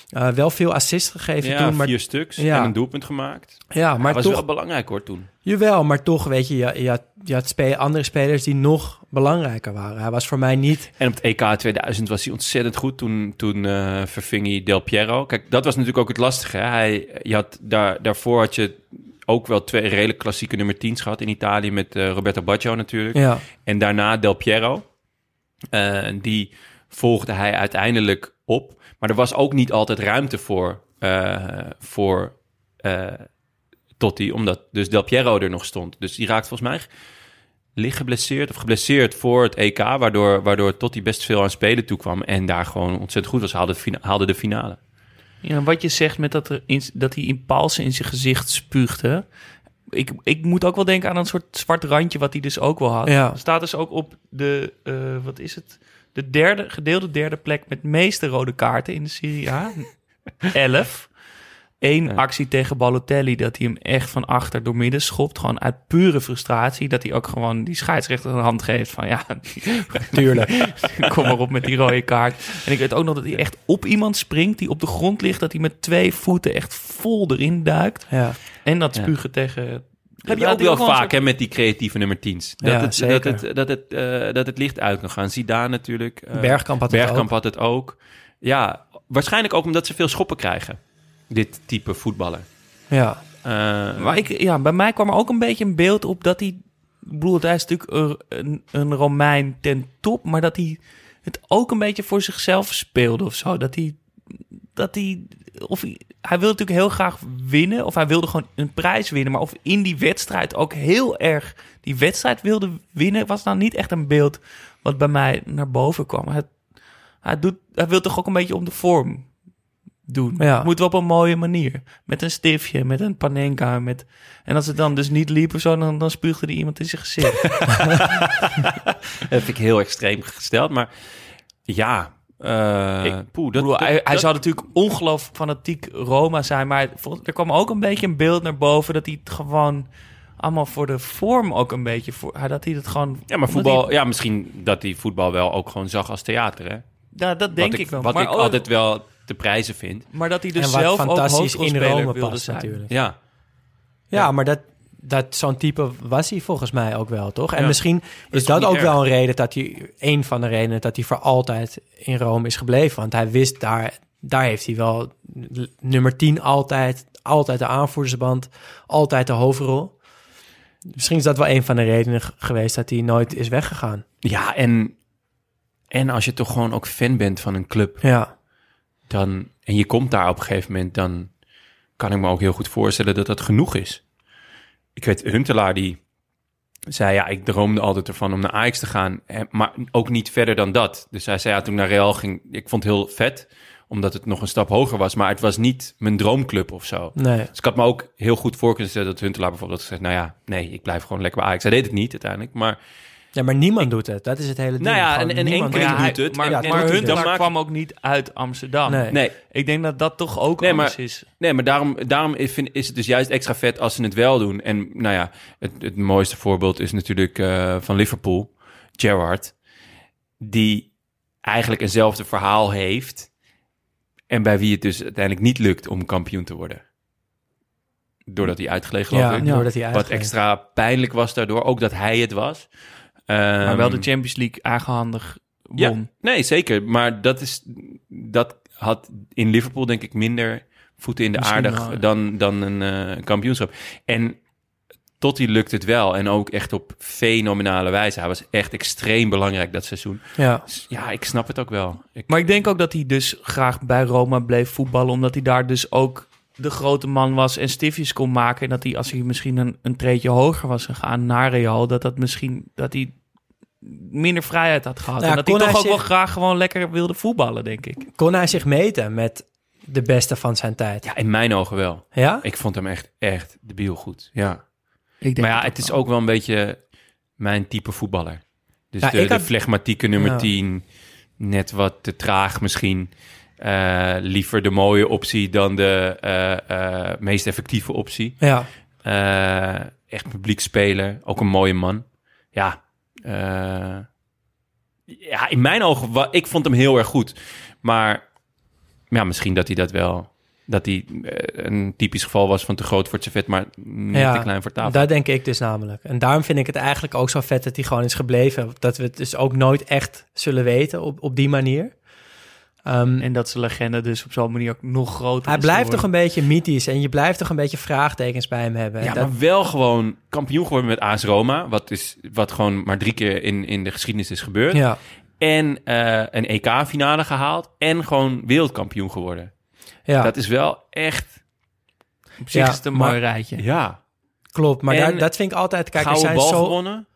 Eh, wel veel assists gegeven Ja, toen, maar, vier stuks Ja. en een doelpunt gemaakt. ja, Maar maar was toch wel belangrijk hoor toen. Jawel, maar toch, weet je, je, je had, je had spe- andere spelers die nog belangrijker waren. Hij was voor mij niet... En op het EK 2000 was hij ontzettend goed. Toen, toen eh, verving hij Del Piero. Kijk, dat was natuurlijk ook het lastige. Hè? Hij, je had daar, daarvoor had je ook wel twee redelijk klassieke nummer 10's gehad in Italië met eh, Roberto Baggio natuurlijk. Ja. En daarna Del Piero. Eh, die volgde hij uiteindelijk op. Maar er was ook niet altijd ruimte voor, eh, voor eh, Totti, omdat dus Del Piero er nog stond. Dus die raakt volgens mij licht geblesseerd of geblesseerd voor het EK, waardoor, waardoor Totti best veel aan spelen toekwam en daar gewoon ontzettend goed was, haalde haalde de finale. Ja, wat je zegt met dat, er in, dat hij impulsen in zijn gezicht spuugde ik, ik moet ook wel denken aan een soort zwart randje wat hij dus ook wel had. Staat dus ook op de, eh, wat is het? De derde, gedeelde derde plek met meeste rode kaarten in de Serie A. 11 één actie tegen Balotelli. Dat hij hem echt van achter door midden schopt. Gewoon uit pure frustratie. Dat hij ook gewoon die scheidsrechter een hand geeft. Van ja, tuurlijk. kom maar op met die rode kaart. En ik weet ook nog dat hij echt op iemand springt die op de grond ligt. Dat hij met twee voeten echt vol erin duikt. Ja. En dat spugen tegen, heb je dat ook wel vaak hè, met die creatieve nummer 10's. Dat, het, dat, het, dat, het, dat het licht uit kan gaan. Zidane natuurlijk. Eh, Bergkamp, had, het had, het ook. Ja, waarschijnlijk ook omdat ze veel schoppen krijgen. Dit type voetballer. Ja. Eh, Maar ik, ja, bij mij kwam er ook een beetje een beeld op dat hij... Ik bedoel, hij is natuurlijk een, een, een Romein ten top, maar dat hij het ook een beetje voor zichzelf speelde of zo. Dat hij... Dat hij, of hij, hij wilde natuurlijk heel graag winnen, of hij wilde gewoon een prijs winnen, maar of in die wedstrijd ook heel erg die wedstrijd wilde winnen, was nou niet echt een beeld wat bij mij naar boven kwam. Hij, hij, doet, hij wil toch ook een beetje om de vorm doen. Ja. Het moet wel op een mooie manier. Met een stiftje, met een panenka. Met... En als het dan dus niet liep of zo, dan, dan spuugde er iemand in zijn gezicht. dat vind ik heel extreem gesteld. Maar ja, eh Ik poeh, Ik dat, bedoel, dat- hij, hij zou natuurlijk ongelooflijk fanatiek Roma zijn. Maar er kwam ook een beetje een beeld naar boven dat hij het gewoon allemaal voor de vorm ook een beetje voor. hij- Dat hij het gewoon. Ja, maar voetbal, hij- ja, misschien dat hij voetbal wel ook gewoon zag als theater, hè? ja, dat denk wat ik, wel. Wat maar, ik altijd wel te prijzen vind. maar dat hij dus en wat zelf ook fantastisch in hoofdrolspeler Rome wilde past zijn. natuurlijk. Ja, Ja, maar dat, dat, zo'n type was hij volgens mij ook wel, toch? En Ja. misschien is, dat ook erg? wel een reden dat hij, een van de redenen dat hij voor altijd in Rome is gebleven. Want hij wist daar, daar heeft hij wel nummer 10 altijd, altijd de aanvoerdersband, altijd de hoofdrol. Misschien is dat wel een van de redenen geweest dat hij nooit is weggegaan. ja en, en als je toch gewoon ook fan bent van een club, Ja, dan, en je komt daar op een gegeven moment, dan kan ik me ook heel goed voorstellen dat dat genoeg is. Ik weet, Huntelaar die zei, ja, ik droomde altijd ervan om naar Ajax te gaan, maar ook niet verder dan dat. Dus hij zei, ja, toen ik naar Real ging, ik vond het heel vet, omdat het nog een stap hoger was, maar het was niet mijn droomclub of zo. nee. Dus ik had me ook heel goed voor kunnen stellen dat Huntelaar bijvoorbeeld had gezegd, nou ja, nee, ik blijf gewoon lekker bij Ajax. Hij deed het niet uiteindelijk, maar Ja, maar niemand doet het. Dat is het hele ding. Nou ja, Gewoon en- en niemand één Maar, keer doet ja, het. doet hij- het. maar, maar doet dan maakt- kwam ook niet uit Amsterdam. Nee. nee, Ik denk dat dat toch ook Nee, maar- anders is. Nee, maar daarom, daarom is, vind, is het dus juist extra vet als ze het wel doen. En nou ja, het, het mooiste voorbeeld is natuurlijk eh, van Liverpool, Gerrard. Die eigenlijk eenzelfde verhaal heeft. En bij wie het dus uiteindelijk niet lukt om kampioen te worden. Doordat hij uitgelegen geloof Ja, ik. doordat hij Wat extra pijnlijk was daardoor. Ook dat hij het was. Maar wel de Ehm, Champions League aangehandig Ja, won. nee, zeker. Maar dat, is, dat had in Liverpool denk ik minder voeten in de Misschien aarde wel, ja. dan, dan een eh, kampioenschap. En Totti lukt het wel. En ook echt op fenomenale wijze. Hij was echt extreem belangrijk dat seizoen. Ja. Dus ja, ik snap het ook wel. Ik, Maar ik denk ook dat hij dus graag bij Roma bleef voetballen, omdat hij daar dus ook de grote man was en stiftjes kon maken. En dat hij, als hij misschien een, een treedje hoger was gegaan naar Real, dat dat misschien dat hij minder vrijheid had gehad. Ja, en dat hij toch hij ook wel graag gewoon lekker wilde voetballen, denk ik. Kon hij zich meten met de beste van zijn tijd? ja, in mijn ogen wel. Ja? Ik vond hem echt, echt debiel goed. Ja. Ik Maar ja, het is ook wel een beetje mijn type voetballer. Dus Ja, de, ik de had- flegmatieke nummer Ja. 10, net wat te traag misschien. Eh, liever de mooie optie dan de eh, eh, meest effectieve optie. Ja. Echt publiekspeler, ook een mooie man. Ja, ja in mijn ogen, ik vond hem heel erg goed. Maar ja, misschien dat hij dat wel... Dat hij een typisch geval was van te groot voor het servet, maar Ja, te klein voor tafel. Dat denk ik dus namelijk. En daarom vind ik het eigenlijk ook zo vet dat hij gewoon is gebleven. Dat we het dus ook nooit echt zullen weten op, op die manier. Ehm, En dat zijn legende dus op zo'n manier ook nog groter hij is blijft toch een beetje mythisch en je blijft toch een beetje vraagtekens bij hem hebben. Ja, Dat- maar wel gewoon kampioen geworden met AS Roma. Wat, is, wat gewoon maar drie keer in, in de geschiedenis is gebeurd. ja. En eh, een EK-finale gehaald. En gewoon wereldkampioen geworden. ja. Dat is wel echt... Op zich Ja, is het een maar- mooi rijtje. Ja. klopt. Maar daar, dat vind ik altijd... Kijk, er Gouden zijn bal zo... gewonnen.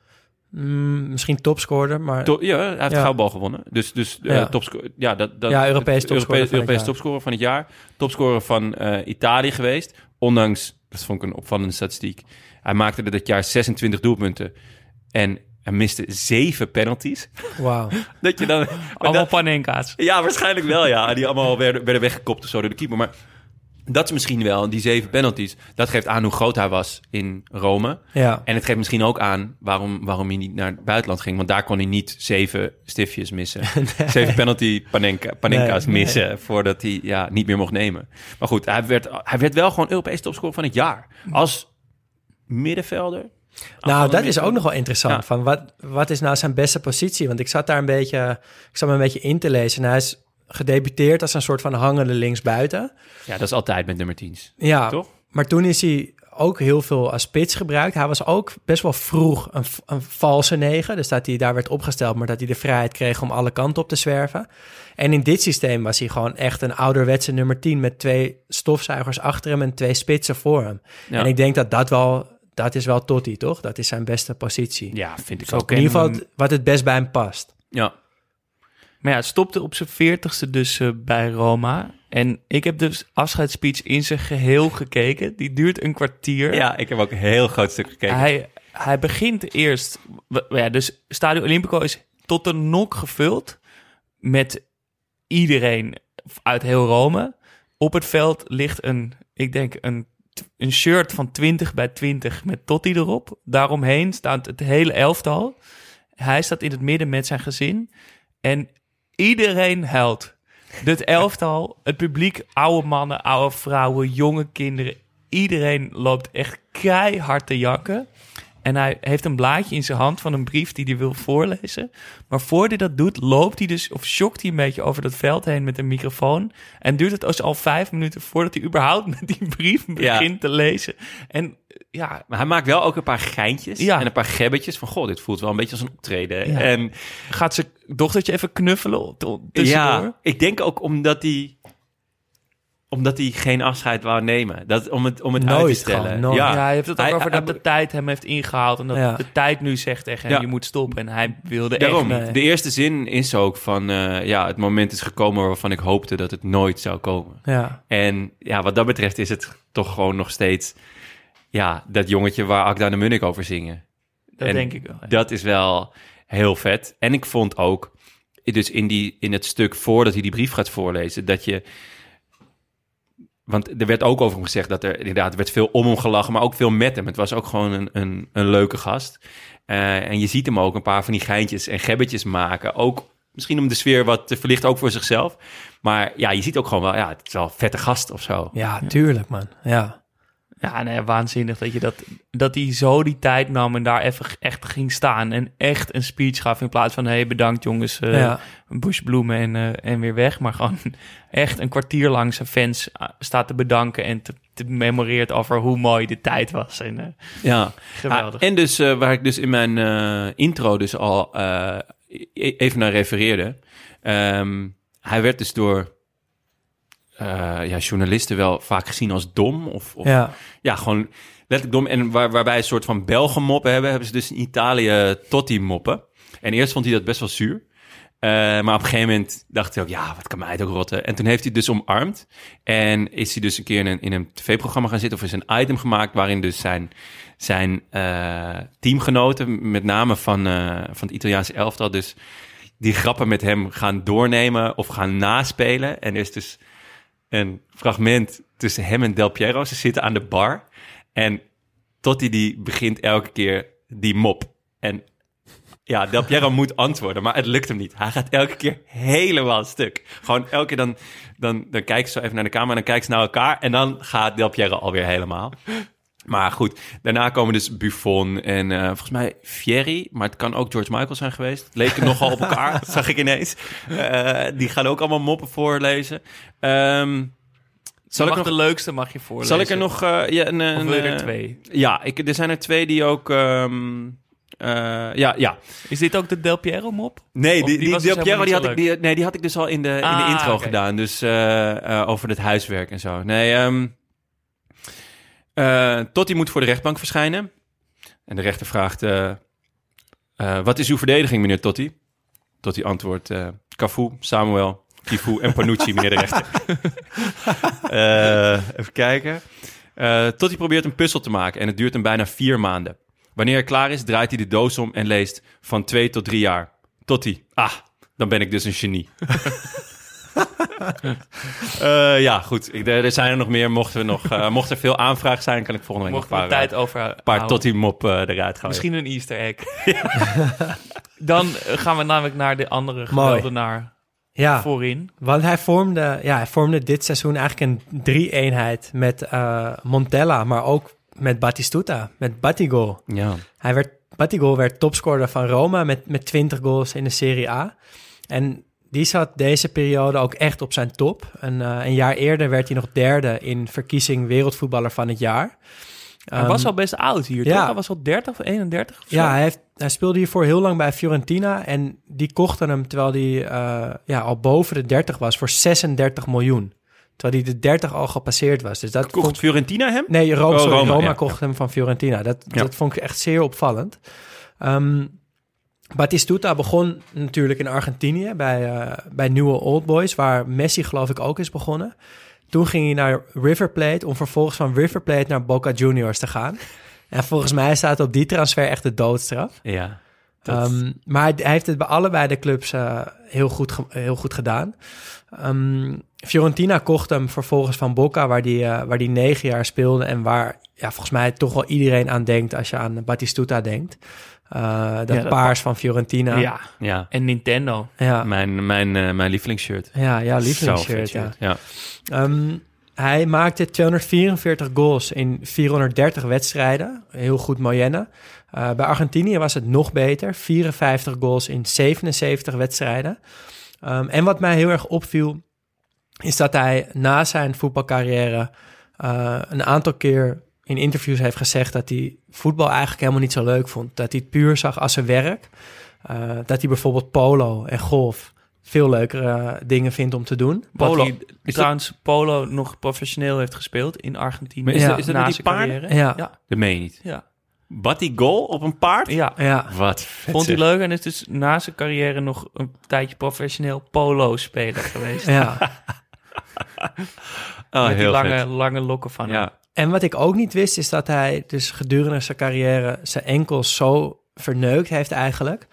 Mm, misschien topscorer, maar... To- ja, hij heeft Ja. de gouden bal gewonnen. Dus, dus eh, Ja. topsco- ja, dat, dat, Ja, Europees topscorer Europees, van het Europees jaar. topscorer van het jaar. Topscorer van eh, Italië geweest. Ondanks, dat vond ik een opvallende statistiek. Hij maakte er dit jaar 26 doelpunten. En hij miste zeven penalties. Wauw. Dat je dan... Allemaal dat- panenka's. ja, waarschijnlijk wel, ja. Die allemaal werden, werden weggekopt of zo door de keeper. Maar dat is misschien wel, die zeven penalties. Dat geeft aan hoe groot hij was in Rome. Ja. En het geeft misschien ook aan waarom, waarom hij niet naar het buitenland ging. Want daar kon hij niet zeven stiftjes missen. Zeven penalty panenka, panenka's Nee, nee. missen voordat hij ja, niet meer mocht nemen. Maar goed, hij werd, hij werd wel gewoon Europees topscorer van het jaar. Als middenvelder. Nou, dat is ook nog wel interessant. Ja. Van wat, wat is nou zijn beste positie? Want ik zat daar een beetje, ik zat me een beetje in te lezen. En hij is gedebuteerd als een soort van hangende linksbuiten. Ja, dat is altijd met nummer 10's. Ja, Toch? maar toen is hij ook heel veel als spits gebruikt. Hij was ook best wel vroeg een, een valse negen. Dus dat hij daar werd opgesteld, maar dat hij de vrijheid kreeg om alle kanten op te zwerven. En in dit systeem was hij gewoon echt een ouderwetse nummer 10 met twee stofzuigers achter hem en twee spitsen voor hem. Ja. En ik denk dat dat wel, dat is wel Totti, toch? Dat is zijn beste positie. Ja, vind ik Zo ook. In ieder geval wat het best bij hem past. Ja. Maar ja, het stopte op zijn veertigste dus eh, bij Roma. En ik heb dus afscheidsspeech in zijn geheel gekeken. Die duurt een kwartier. ja, ik heb ook een heel groot stuk gekeken. Hij, hij begint eerst... Ja, dus Stadio Olimpico is tot de nok gevuld met iedereen uit heel Rome. Op het veld ligt een, ik denk, een, een shirt van 20 bij 20 met Totti erop. Daaromheen staat het hele elftal. Hij staat in het midden met zijn gezin. En iedereen huilt. Het elftal, het publiek, oude mannen, oude vrouwen, jonge kinderen. Iedereen loopt echt keihard te jakken. En hij heeft een blaadje in zijn hand van een brief die hij wil voorlezen. Maar voor hij dat doet, loopt hij dus, of shockt hij een beetje over dat veld heen met een microfoon. En duurt het dus al vijf minuten voordat hij überhaupt met die brief begint te lezen. En ja, Maar hij maakt wel ook een paar geintjes Ja. en een paar gebbetjes van... goh, dit voelt wel een beetje als een optreden. Ja. En gaat zijn dochtertje even knuffelen tussendoor? ja, ik denk ook omdat hij... omdat hij geen afscheid wou nemen. Dat, om het, om het uit Nooit te stellen. gewoon, nooit. Ja, Ja, hij heeft het ook Hij- over hij- dat de tijd hem heeft ingehaald. En dat Ja. de tijd nu zegt tegen hem, Ja. je moet stoppen. En hij wilde Daarom, echt... nee. de eerste zin is ook van... eh, ja, het moment is gekomen waarvan ik hoopte dat het nooit zou komen. Ja, En ja, wat dat betreft is het toch gewoon nog steeds... ja, dat jongetje waar Akda de Munnik over zingen. Dat En denk ik wel. ja. Dat is wel heel vet. En ik vond ook, dus in, die, in het stuk voordat hij die brief gaat voorlezen, dat je. Want er werd ook over hem gezegd dat er inderdaad er werd veel om hem gelachen, maar ook veel met hem. Het was ook gewoon een, een, een leuke gast. Eh, en je ziet hem ook een paar van die geintjes en gebbetjes maken. Ook misschien om de sfeer wat te verlichten, ook voor zichzelf. Maar ja, je ziet ook gewoon wel, ja, het is wel vette gast of zo. ja, tuurlijk man. Ja. Ja, nee, waanzinnig dat je dat, dat hij zo die tijd nam en daar even echt ging staan en echt een speech gaf in plaats van hé hey, bedankt jongens, eh Ja. bloemen en, eh, en weer weg. Maar gewoon echt een kwartier lang zijn fans eh, staat te bedanken en te, te memoreert over hoe mooi de tijd was. En, Ja, geweldig. Ah, en dus waar ik dus in mijn intro dus al e- even naar refereerde. Ehm, hij werd dus door ja, journalisten wel vaak gezien als dom. Of, of ja. ja. gewoon letterlijk dom. En waar, waarbij een soort van Belgen moppen hebben, hebben ze dus in Italië Totti moppen. En eerst vond hij dat best wel zuur. Eh, maar op een gegeven moment dacht hij ook, ja, wat kan mij het ook rotten. En toen heeft hij het dus omarmd. En is hij dus een keer in een, in een tv-programma gaan zitten... of is een item gemaakt waarin dus zijn, zijn eh, teamgenoten... met name van, eh, van het Italiaanse elftal... dus die grappen met hem gaan doornemen of gaan naspelen. En er is dus een fragment tussen hem en Del Piero. Ze zitten aan de bar en Totti die begint elke keer die mop. En ja, Del Piero moet antwoorden, maar het lukt hem niet. Hij gaat elke keer helemaal stuk. Gewoon elke keer dan, dan, dan kijken ze zo even naar de camera en dan kijken ze naar elkaar. En dan gaat Del Piero alweer helemaal. Maar goed, daarna komen dus Buffon en eh, volgens mij Fieri. Maar het kan ook George Michael zijn geweest. Leken nogal op elkaar, zag ik ineens. Eh, die gaan ook allemaal moppen voorlezen. Ehm, zal, ik mag nog, de leukste mag je voorlezen. zal ik er nog... eh, ja, een, een, er twee? Ja, ik, er zijn er twee die ook... ehm, eh, ja, ja. Is dit ook de Del Piero mop? Nee, die, die Del dus Piero die had, ik, die, nee, die had ik dus al in de, in de Ah, intro gedaan. Dus over het huiswerk en zo. Nee, ehm eh, Totti moet voor de rechtbank verschijnen. En de rechter vraagt... eh, eh, wat is uw verdediging, meneer Totti? Totti antwoordt... eh Cafu, Samuel, Kifu en Panucci, meneer de rechter. Even kijken. Totti probeert een puzzel te maken en het duurt hem bijna vier maanden. Wanneer hij klaar is, draait hij de doos om en leest van twee tot drie jaar. Totti, ah, dan ben ik dus een genie. Eh, ja, goed. Ik, er zijn er nog meer. Mochten, we nog, eh, mocht er veel aanvraag zijn, kan ik volgende week Mocht nog een paar, tijd eh, over paar houden. Totti-mop eh, eruit gaan. Misschien een easter egg. Dan gaan we namelijk naar de andere geweldenaar Ja, voorin. want hij vormde, ja, hij vormde dit seizoen eigenlijk een drie-eenheid met eh, Montella, maar ook met Batistuta, met Batigol. Ja. Hij werd, Batigol werd topscorer van Roma met, met 20 goals in de Serie A. En die zat deze periode ook echt op zijn top. En, eh, een jaar eerder werd hij nog derde in verkiezing wereldvoetballer van het jaar. Hij Ehm, was al best oud hier, ja. toch? Hij was al 30 of 31 of zo? Ja, hij, heeft, hij speelde hiervoor heel lang bij Fiorentina. En die kochten hem terwijl hij eh, ja, al boven de 30 was voor 36 miljoen. Terwijl hij de 30 al gepasseerd was. Dus dat Kocht vond- Fiorentina hem? Nee, Rome, Oh, sorry, Roma, Roma, ja, kocht hem van Fiorentina. Dat, Ja. dat vond ik echt zeer opvallend. Ehm Batistuta begon natuurlijk in Argentinië bij, eh, bij Nieuwe Old Boys, waar Messi geloof ik ook is begonnen. Toen ging hij naar River Plate om vervolgens van River Plate naar Boca Juniors te gaan. En volgens mij staat op die transfer echt de doodstraf. Ja. Dat- Ehm, maar hij, heeft het bij allebei de clubs eh, heel, goed heel goed gedaan. Ehm, Fiorentina kocht hem vervolgens van Boca, waar die, eh, waar die negen jaar speelde. En waar ja, volgens mij toch wel iedereen aan denkt als je aan Batistuta denkt. Eh, dat paars van Fiorentina. Ja, ja. en Nintendo. ja, Mijn, mijn, eh, mijn lievelingsshirt. ja, ja lievelingsshirt. Ja. Ehm, hij maakte 244 goals in 430 wedstrijden. Heel goed moyenne. Eh, bij Argentinië was het nog beter. 54 goals in 77 wedstrijden. Ehm, en wat mij heel erg opviel... is dat hij na zijn voetbalcarrière... eh, een aantal keer in interviews heeft gezegd... dat hij voetbal eigenlijk helemaal niet zo leuk vond. Dat hij het puur zag als zijn werk. Eh, dat hij bijvoorbeeld polo en golf... veel leukere dingen vindt om te doen. Polo. hij Is trouwens Polo nog professioneel heeft gespeeld in Argentinië. Maar is dat- Ja, is dat die paarden? carrière. Ja. Ja, Dat meen je niet. ja. Wat die goal op een paard? ja. Ja, Wat vet Vond hij leuk en is dus na zijn carrière nog een tijdje professioneel polo-speler geweest. ja. Oh, met die lange, vet. lange lokken van hem. Ja. En wat ik ook niet wist, is dat hij dus gedurende zijn carrière zijn enkels zo verneukt heeft eigenlijk.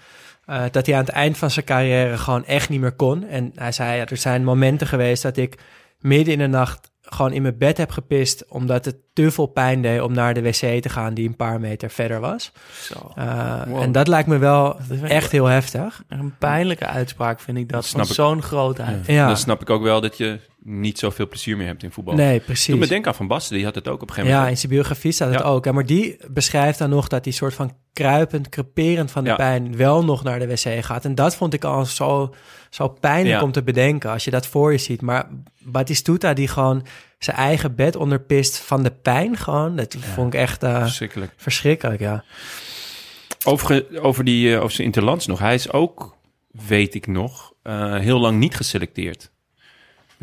eh, dat hij aan het eind van zijn carrière gewoon echt niet meer kon. En hij zei, ja, er zijn momenten geweest dat ik midden in de nacht gewoon in mijn bed heb gepist... omdat het te veel pijn deed om naar de wc te gaan die een paar meter verder was. Zo. Eh, Wow. En dat lijkt me wel echt heel heftig. Een pijnlijke uitspraak vind ik dat, Snap van ik. zo'n grootheid. Ja, Dan snap ik ook wel dat je niet zoveel plezier meer hebt in voetbal. nee, Toen me precies. aan Van Basten, die had het ook op een gegeven Ja, moment. in zijn biografie staat het Ja. ook. hè, Maar die beschrijft dan nog dat hij soort van kruipend, creperend van de Ja. pijn wel nog naar de wc gaat. En dat vond ik al zo, zo pijnlijk Ja. om te bedenken als je dat voor je ziet. Maar Batistuta die gewoon zijn eigen bed onderpist van de pijn gewoon. Dat vond ik echt eh, Verschrikkelijk. verschrikkelijk, ja. Over, over, die, eh, over zijn interlands nog. Hij is ook, weet ik nog, eh, heel lang niet geselecteerd.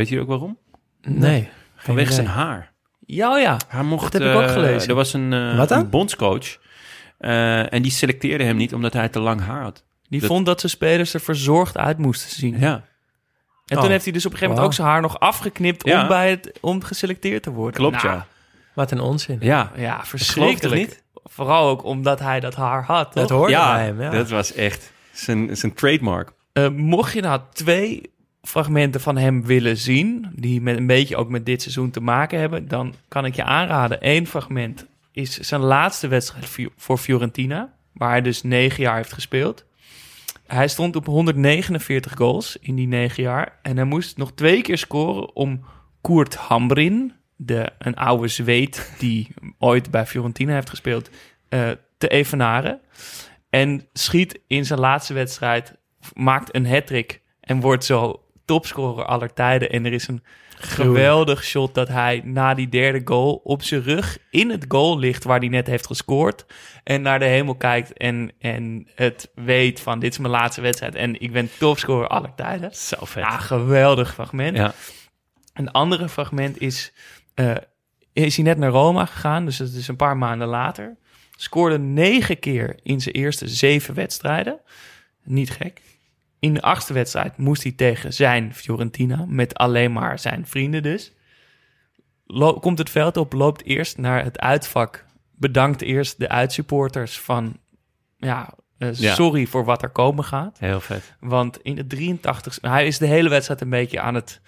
Weet je ook waarom? Nee. Vanwege idee. zijn haar. Ja, oh ja. Hij mocht, Dat heb ik ook eh, gelezen. Er was een, eh, Wat dan? een bondscoach. eh, en die selecteerde hem niet omdat hij te lang haar had. Die Dat- vond dat zijn spelers er verzorgd uit moesten zien. Ja, En Oh. toen heeft hij dus op een gegeven moment ook zijn haar nog afgeknipt Ja. om, bij het, om geselecteerd te worden. klopt Nou, ja. Wat een onzin. Ja, Ja, verschrikkelijk. toch Vooral ook omdat hij dat haar had. Dat toch? hoorde ja, bij hem, ja. dat was echt zijn, zijn trademark. Eh, mocht je nou twee fragmenten van hem willen zien, die met een beetje ook met dit seizoen te maken hebben, dan kan ik je aanraden. Eén fragment is zijn laatste wedstrijd voor Fiorentina, waar hij dus negen jaar heeft gespeeld. Hij stond op 149 goals in die negen jaar en hij moest nog twee keer scoren om Koert Hambrin, de, een oude zweet die ooit bij Fiorentina heeft gespeeld, eh, te evenaren. En schiet in zijn laatste wedstrijd, maakt een hat-trick en wordt zo topscorer aller tijden. En er is een geweldig shot dat hij na die derde goal op zijn rug in het goal ligt waar hij net heeft gescoord. En naar de hemel kijkt en, en het weet van dit is mijn laatste wedstrijd en ik ben topscorer aller tijden. Zo vet. Ja, geweldig fragment. Ja. Een andere fragment is, eh, is hij net naar Roma gegaan, dus dat is een paar maanden later. Scoorde negen keer in zijn eerste zeven wedstrijden. Niet gek. In de achtste wedstrijd moest hij tegen zijn Fiorentina, met alleen maar zijn vrienden dus. Lo- komt het veld op, loopt eerst naar het uitvak. Bedankt eerst de uitsupporters van, ja, eh, Ja. sorry voor wat er komen gaat. Heel vet. Want in de 83 hij is de hele wedstrijd een beetje aan het...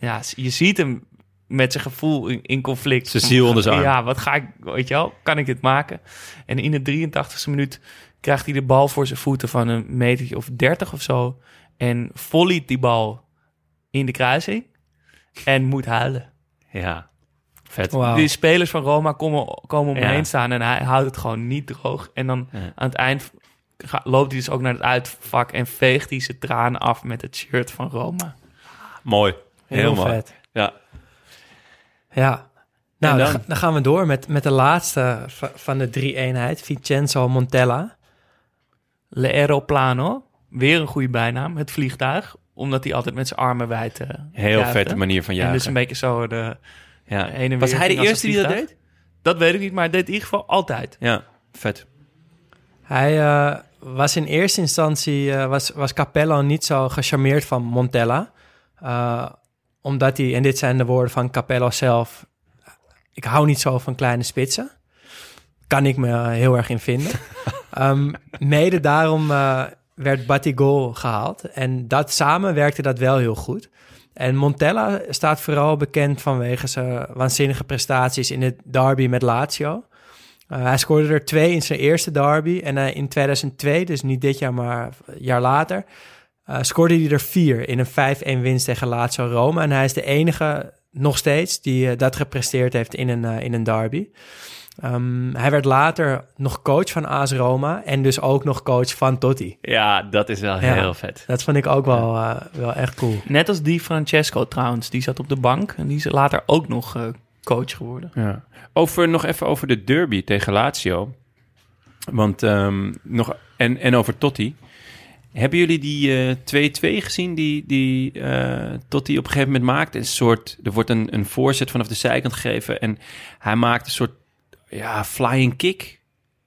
Ja, je ziet hem met zijn gevoel in, in conflict. Zijn ziel onder zijn arm. Ja, wat ga ik, weet je wel, kan ik dit maken? En in de 83ste minuut krijgt hij de bal voor zijn voeten van een metertje of 30 of zo. En volleyt die bal in de kruising en moet huilen. Ja. Vet. De spelers van Roma komen, komen om hem Ja. heen staan en hij houdt het gewoon niet droog. En dan Ja. aan het eind loopt hij dus ook naar het uitvak en veegt hij zijn tranen af met het shirt van Roma. Mooi. Heel, Heel mooi. vet. Ja. Ja. Nou, dan? dan? ga- dan gaan we door met, met de laatste va- van de drie eenheid, Vincenzo Montella. Le Aeroplano, weer een goede bijnaam, het vliegtuig. Omdat hij altijd met zijn armen wijd uh, Heel vette manier van En jagen. dus een beetje zo de ja. heen en Was weer hij de eerste die dat deed? Dat weet ik niet, maar hij deed in ieder geval altijd. Ja. Vet. Hij eh, was in eerste instantie, eh, was, was Capello niet zo gecharmeerd van Montella. Eh, omdat hij, en dit zijn de woorden van Capello zelf, ik hou niet zo van kleine spitsen. Kan ik me heel erg in vinden. Ehm, mede daarom eh, werd Batigol gehaald. En dat samen werkte dat wel heel goed. En Montella staat vooral bekend vanwege zijn waanzinnige prestaties in het derby met Lazio. Uh, hij scoorde er twee in zijn eerste derby. En uh, in 2002, dus niet dit jaar, maar een jaar later, uh, scoorde hij er vier in een 5-1 winst tegen Lazio Roma. En hij is de enige nog steeds die dat gepresteerd heeft in een, in een derby. Um, hij werd later nog coach van AS Roma en dus ook nog coach van Totti. Ja, dat is wel Ja. heel vet. Dat vond ik ook wel, uh, wel echt cool. Net als die Francesco trouwens, die zat op de bank en die is later ook nog uh, coach geworden. Ja. Over, nog even over de derby tegen Lazio. Want, um, nog, en, en over Totti. Hebben jullie die 2-2 uh, gezien die, die uh, Totti op een gegeven moment maakt? Een soort, er wordt een, een voorzet vanaf de zijkant gegeven en hij maakt een soort ja, flying kick.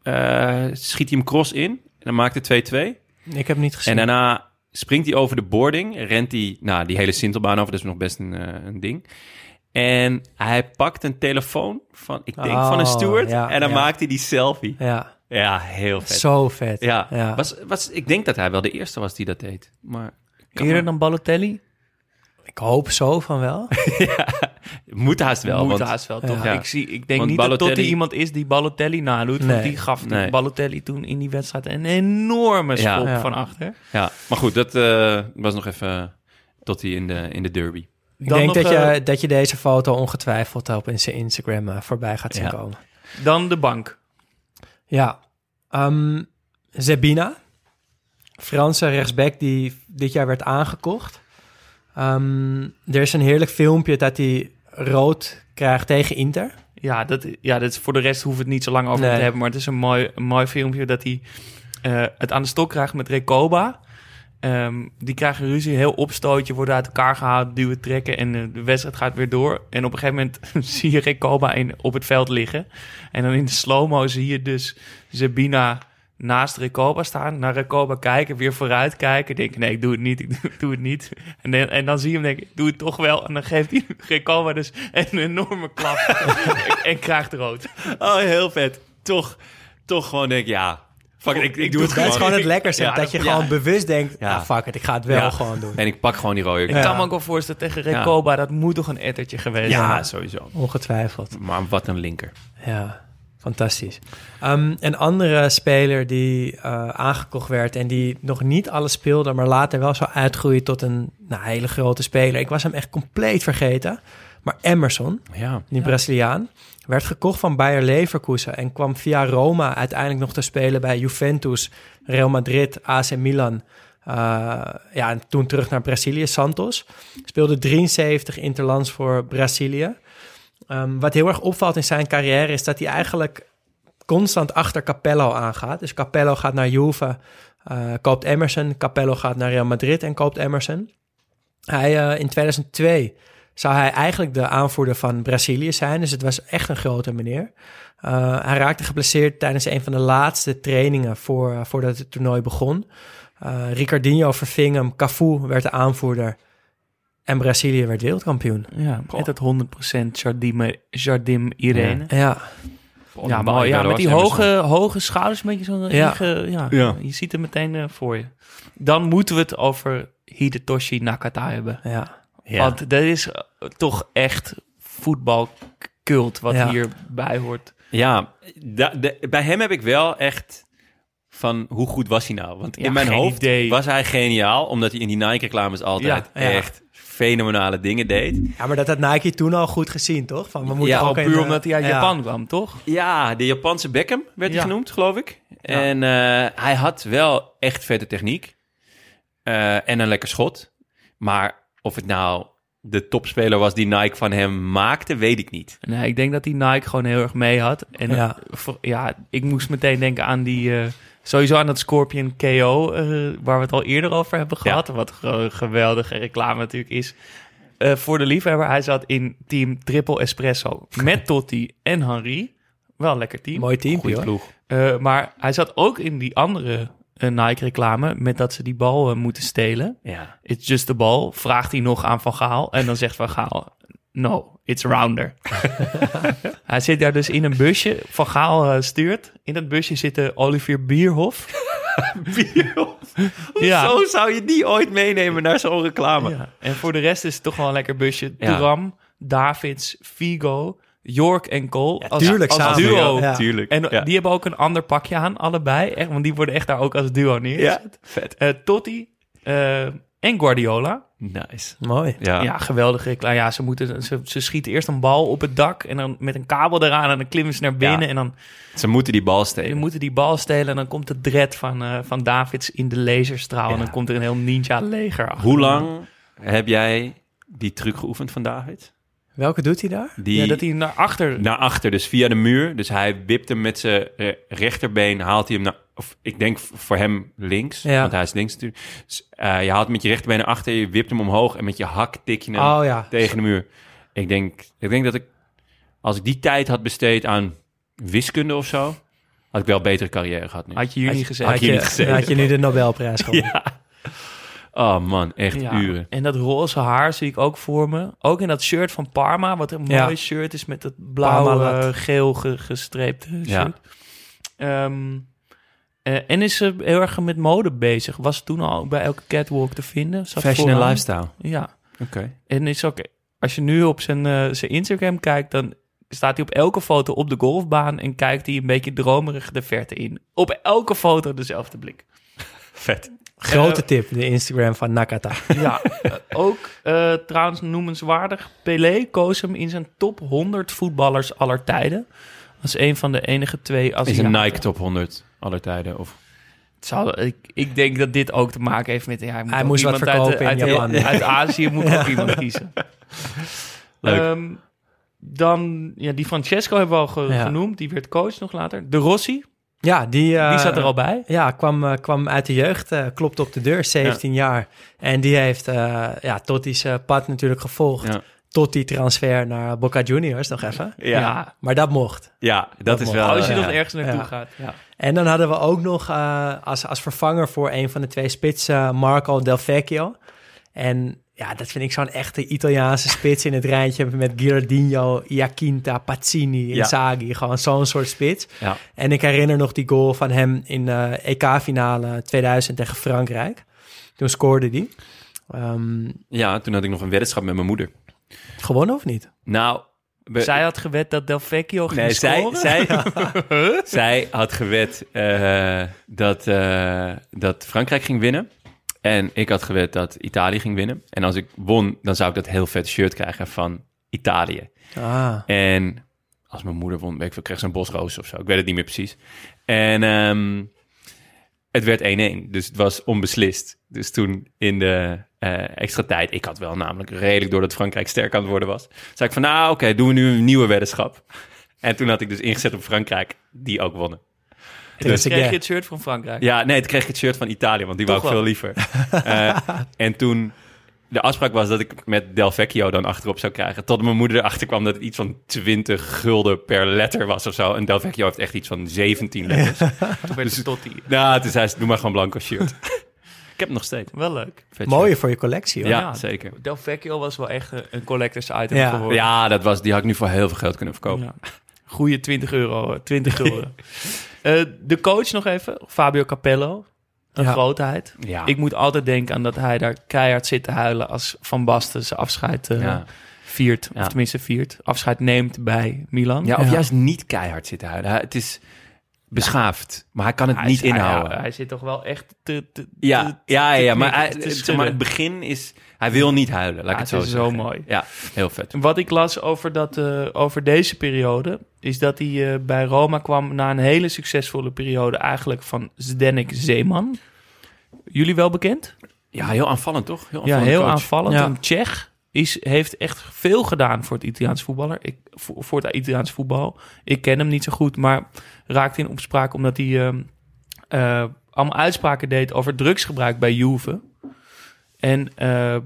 Uh, schiet hij hem cross in en dan maakt het 2-2. Ik heb niet gezien. En daarna springt hij over de boarding, rent hij nou, die hele Sintelbaan over, dat is nog best een, uh, een ding. En hij pakt een telefoon van, ik denk Oh, van een steward, ja, en dan ja. maakt hij die selfie. Ja, Ja, heel vet. zo vet. Ja, ja. Was, was, ik denk dat hij wel de eerste was die dat deed. Maar Eerder maar- dan Balotelli? Ik hoop zo van wel. moet haast wel. Moet want, haast wel, toch? Ja. Ik, zie, ik denk Want niet dat Balotelli- Totti iemand is die Balotelli nadoet. Nee. Want die gaf Nee. Balotelli toen in die wedstrijd een enorme schop Ja. van achter. Ja, maar goed, dat eh, was nog even tot hij in de, in de derby. Ik Dan denk nog, dat, je, eh, dat je deze foto ongetwijfeld op in zijn Instagram uh, voorbij gaat zien Ja. komen. Dan de bank. Ja. Um, Zebina, Franse rechtsback die dit jaar werd aangekocht. Um, er is een heerlijk filmpje dat hij rood krijgt tegen Inter. Ja, dat, ja, dat is, voor de rest hoeven we het niet zo lang over Nee. te hebben. Maar het is een mooi, een mooi filmpje dat hij eh, het aan de stok krijgt met Recoba. Ehm, die krijgen ruzie, heel opstootje, worden uit elkaar gehaald, duwen, trekken en eh, de wedstrijd gaat weer door. En op een gegeven moment zie je Recoba in, op het veld liggen. En dan in de slow-mo zie je dus Zabina naast Recoba staan, naar Recoba kijken, weer vooruit kijken. Denk nee, ik doe het niet, ik doe, doe het niet. En, dan- en dan zie je hem denken, ik doe het toch wel. En dan geeft hij Recoba dus een enorme klap en, en krijgt rood. Oh, heel vet. Toch, toch gewoon denk ik, ja, fuck it, ik, ik, doe het Dat gewoon. is gewoon het lekkerste. Ja, dat je ja. gewoon bewust denkt, Ja. ah, fuck it, ik ga het wel Ja. gewoon doen. En ik pak gewoon die rode. Ik Ja, kan me ook wel voorstellen tegen Recoba, dat moet toch een ettertje geweest zijn. sowieso. Ongetwijfeld. Maar wat een linker. Ja, fantastisch. Um, een andere speler die uh, aangekocht werd en die nog niet alles speelde, maar later wel zou uitgroeien tot een nou, hele grote speler. Ik was hem echt compleet vergeten. Maar Emerson, Ja. die Braziliaan, werd gekocht van Bayer Leverkusen en kwam via Roma uiteindelijk nog te spelen bij Juventus, Real Madrid, AC Milan. Uh, ja, en toen terug naar Brazilië, Santos. Speelde 73 interlands voor Brazilië. Um, wat heel erg opvalt in zijn carrière is dat hij eigenlijk constant achter Capello aangaat. Dus Capello gaat naar Juve, uh, koopt Emerson. Capello gaat naar Real Madrid en koopt Emerson. Hij, uh, in 2002 zou hij eigenlijk de aanvoerder van Brazilië zijn. Dus het was echt een grote meneer. Uh, hij raakte geblesseerd tijdens een van de laatste trainingen voor, voordat het toernooi begon. Ricardinho verving hem, Cafu werd de aanvoerder en Brazilië werd wereldkampioen. Ja, met het 100% Jardim, Jardim Irene. Ja, ja. Ja, mooi. Ja, met die hoge, hoge schouders, een beetje zo'n... Ja. Ja. ja. Je ziet hem meteen uh, voor je. Dan moeten we het over Hidetoshi Nakata hebben. ja. Ja. Want dat is uh, toch echt voetbalcult wat Ja. hierbij hoort. Ja, da- de- bij hem heb ik wel echt van hoe goed was hij nou? Want Ja, in mijn hoofd idee. was hij geniaal, omdat hij in die Nike-reclames altijd Ja, ja. echt fenomenale dingen deed. Ja, maar dat had Nike toen al goed gezien, toch? Van, we moeten Ja, ook puur eh, omdat hij uit ja. Japan kwam, toch? Ja, de Japanse Beckham werd hij genoemd, geloof ik. Ja. En eh, hij had wel echt vette techniek. Eh, en een lekker schot. Maar of het nou de topspeler was die Nike van hem maakte, weet ik niet. Nee, ik denk dat die Nike gewoon heel erg mee had. En Ja. ja, voor, ja ik moest meteen denken aan die... eh, sowieso aan dat Scorpion KO, eh, waar we het al eerder over hebben gehad. Wat een geweldige reclame natuurlijk is. Eh, voor de liefhebber, hij zat in team Triple Espresso met Totti en Henry. Wel een lekker team. Mooi team, Goeie hoor. ploeg. Eh, maar hij zat ook in die andere Nike-reclame met dat ze die bal moeten stelen. Ja. It's just the ball. Vraagt hij nog aan Van Gaal. En dan zegt Van Gaal, no, it's rounder. hij zit daar dus in een busje. Van Gaal eh, stuurt. In dat busje zit Olivier Bierhoff. Ja. Zo zou je die ooit meenemen naar zo'n reclame. Ja. En voor de rest is het toch wel een lekker busje. Ja. Davids, Figo, York en Cole. als, tuurlijk als samen, duo. ja. Tuurlijk. En ja. die hebben ook een ander pakje aan, allebei. Echt, want die worden echt daar ook als duo ja, neergezet. vet. Eh, Totti eh, en Guardiola. Nice. Mooi. Ja. Ja, geweldige reclame. Ja, ze, moeten, ze, ze schieten eerst een bal op het dak en dan met een kabel eraan en dan klimmen ze naar binnen. Ja. En dan Ze moeten die bal ze stelen. moeten die bal stelen en dan komt de dread van, eh, van Davids in de laserstraal. En dan komt er een heel ninja-leger achter. Hoe lang heb jij die truc geoefend van David? Welke doet hij daar? Die Ja, dat hij naar achter... naar achter, dus via de muur. Dus hij wipt hem met zijn eh, rechterbeen, haalt hij hem naar... Of ik denk voor hem links, Ja. want hij is links natuurlijk. Dus, eh, je haalt met je rechterbeen naar achter, je wipt hem omhoog... en met je hak tik je hem Oh ja. tegen de muur. Ik denk, ik denk dat ik, als ik die tijd had besteed aan wiskunde of zo... had ik wel een betere carrière gehad nu. Had je hier niet gezegd. had je niet gezeten. had je nu de Nobelprijs gewonnen. Ja. Oh man, echt Ja, uren. En dat roze haar zie ik ook voor me. Ook in dat shirt van Parma, wat een Ja. mooi shirt is met het blauw, Parmalat. eh, geel ge- gestreepte shirt. Ja. Ehm, eh, en is ze heel erg met mode bezig. Was ze toen al bij elke catwalk te vinden. Zat Fashion en lifestyle. Ja. Oké. En is ook, als je nu op zijn, eh, zijn Instagram kijkt, dan staat hij op elke foto op de golfbaan en kijkt hij een beetje dromerig de verte in. Op elke foto dezelfde blik. Vet. Grote tip, de Instagram van Nakata. Ja, eh, ook eh, trouwens noemenswaardig. Pelé koos hem in zijn top 100 voetballers aller tijden. Is een van de enige twee Is Aziaten. een Nike top 100 aller tijden? Of... Het Zou, ik, ik denk dat dit ook te maken heeft met... Ja, hij moet Hij moest wat iemand uit, verkopen in uit, Japan. Uit, uit Azië moet ook iemand kiezen. Leuk. Ehm, dan, ja, die Francesco hebben we al ge- Ja. genoemd. Die werd coach nog later. De Rossi, Ja, die, eh, die zat er al bij. Ja, kwam, eh, kwam uit de jeugd, eh klopte op de deur, 17 jaar. En die heeft eh ja, Totti's eh, pad natuurlijk gevolgd. Ja. Tot die transfer naar Boca Juniors nog even. Ja, ja. Ja. Maar dat mocht. dat, is mocht. wel... Als je ja. nog ergens naartoe Ja. gaat. Ja. En dan hadden we ook nog eh, als, als vervanger voor een van de twee spitsen Marco Del Vecchio. En ja, dat vind ik zo'n echte Italiaanse spits in het rijtje met Gilardino, Iaquinta, Pazzini, Ja. Inzaghi. Gewoon zo'n soort spits. Ja. En ik herinner nog die goal van hem in de EK-finale 2000 tegen Frankrijk. Toen scoorde die. Ehm, ja, toen had ik nog een weddenschap met mijn moeder. Gewonnen of niet? Nou... we- Zij had gewet dat Del Vecchio ging Nee, zij, scoren. zij, zij had gewet eh, dat, eh, dat Frankrijk ging winnen. En ik had gewet dat Italië ging winnen. En als ik won, dan zou ik dat heel vet shirt krijgen van Italië. Ah, En als mijn moeder won, weet ik veel, kreeg ze een bosroos of zo. Ik weet het niet meer precies. En ehm, het werd 1-1, dus het was onbeslist. Dus toen in de eh, extra tijd, ik had wel namelijk redelijk door dat Frankrijk sterk aan het worden was, zei ik van nou oké, doen we nu een nieuwe weddenschap. En toen had ik dus ingezet op Frankrijk, die ook wonnen. dus Kreeg je het shirt van Frankrijk? Ja, nee, toen kreeg ik het shirt van Italië, want die Toch wou ik veel wel. liever. Eh, en toen, de afspraak was dat ik met Del Vecchio dan achterop zou krijgen. Tot mijn moeder erachter kwam dat het iets van 20 gulden per letter was of zo. En Del Vecchio heeft echt iets van 17 letters. Toen werd het tot die. Nou, toen zei ze, doe maar gewoon blanco shirt. ik heb het nog steeds. Wel leuk. Vet mooie shirt. voor je collectie hoor. Ja, zeker. Del Vecchio was wel echt een- collectors item Ja. geworden. Ja, dat was, die had ik nu voor heel veel geld kunnen verkopen. Ja. Goeie 20 euro, 20 gulden. Eh, de coach nog even, Fabio Capello. Een Ja. grootheid. Ja. Ik moet altijd denken aan dat hij daar keihard zit te huilen als Van Basten zijn afscheid eh, Ja. viert. Ja. Of tenminste viert. Afscheid neemt bij Milan. Ja, of Ja. juist niet keihard zitten huilen. Hij- Het is beschaafd, maar hij kan het Hij niet is- inhouden. Hij, hij zit toch wel echt te... te Ja, te- ja, te ja, maar, hij, zeg het begin is... Hij wil niet huilen, laat ik Ja, het zo het is zo mooi. Ja, heel vet. Wat ik las over, dat, eh, over deze periode, is dat hij eh, bij Roma kwam na een hele succesvolle periode eigenlijk van Zdenek Zeeman. Jullie wel bekend? Ja, heel aanvallend, toch? Heel Ja, aanvallend heel coach. aanvallend. Ja. Een Tsjech is, heeft echt veel gedaan voor het Italiaans voetballer. Ik, voor, voor het Italiaans voetbal. Ik ken hem niet zo goed, maar raakte in opspraak omdat hij eh, allemaal uitspraken deed over drugsgebruik bij Juve. En eh,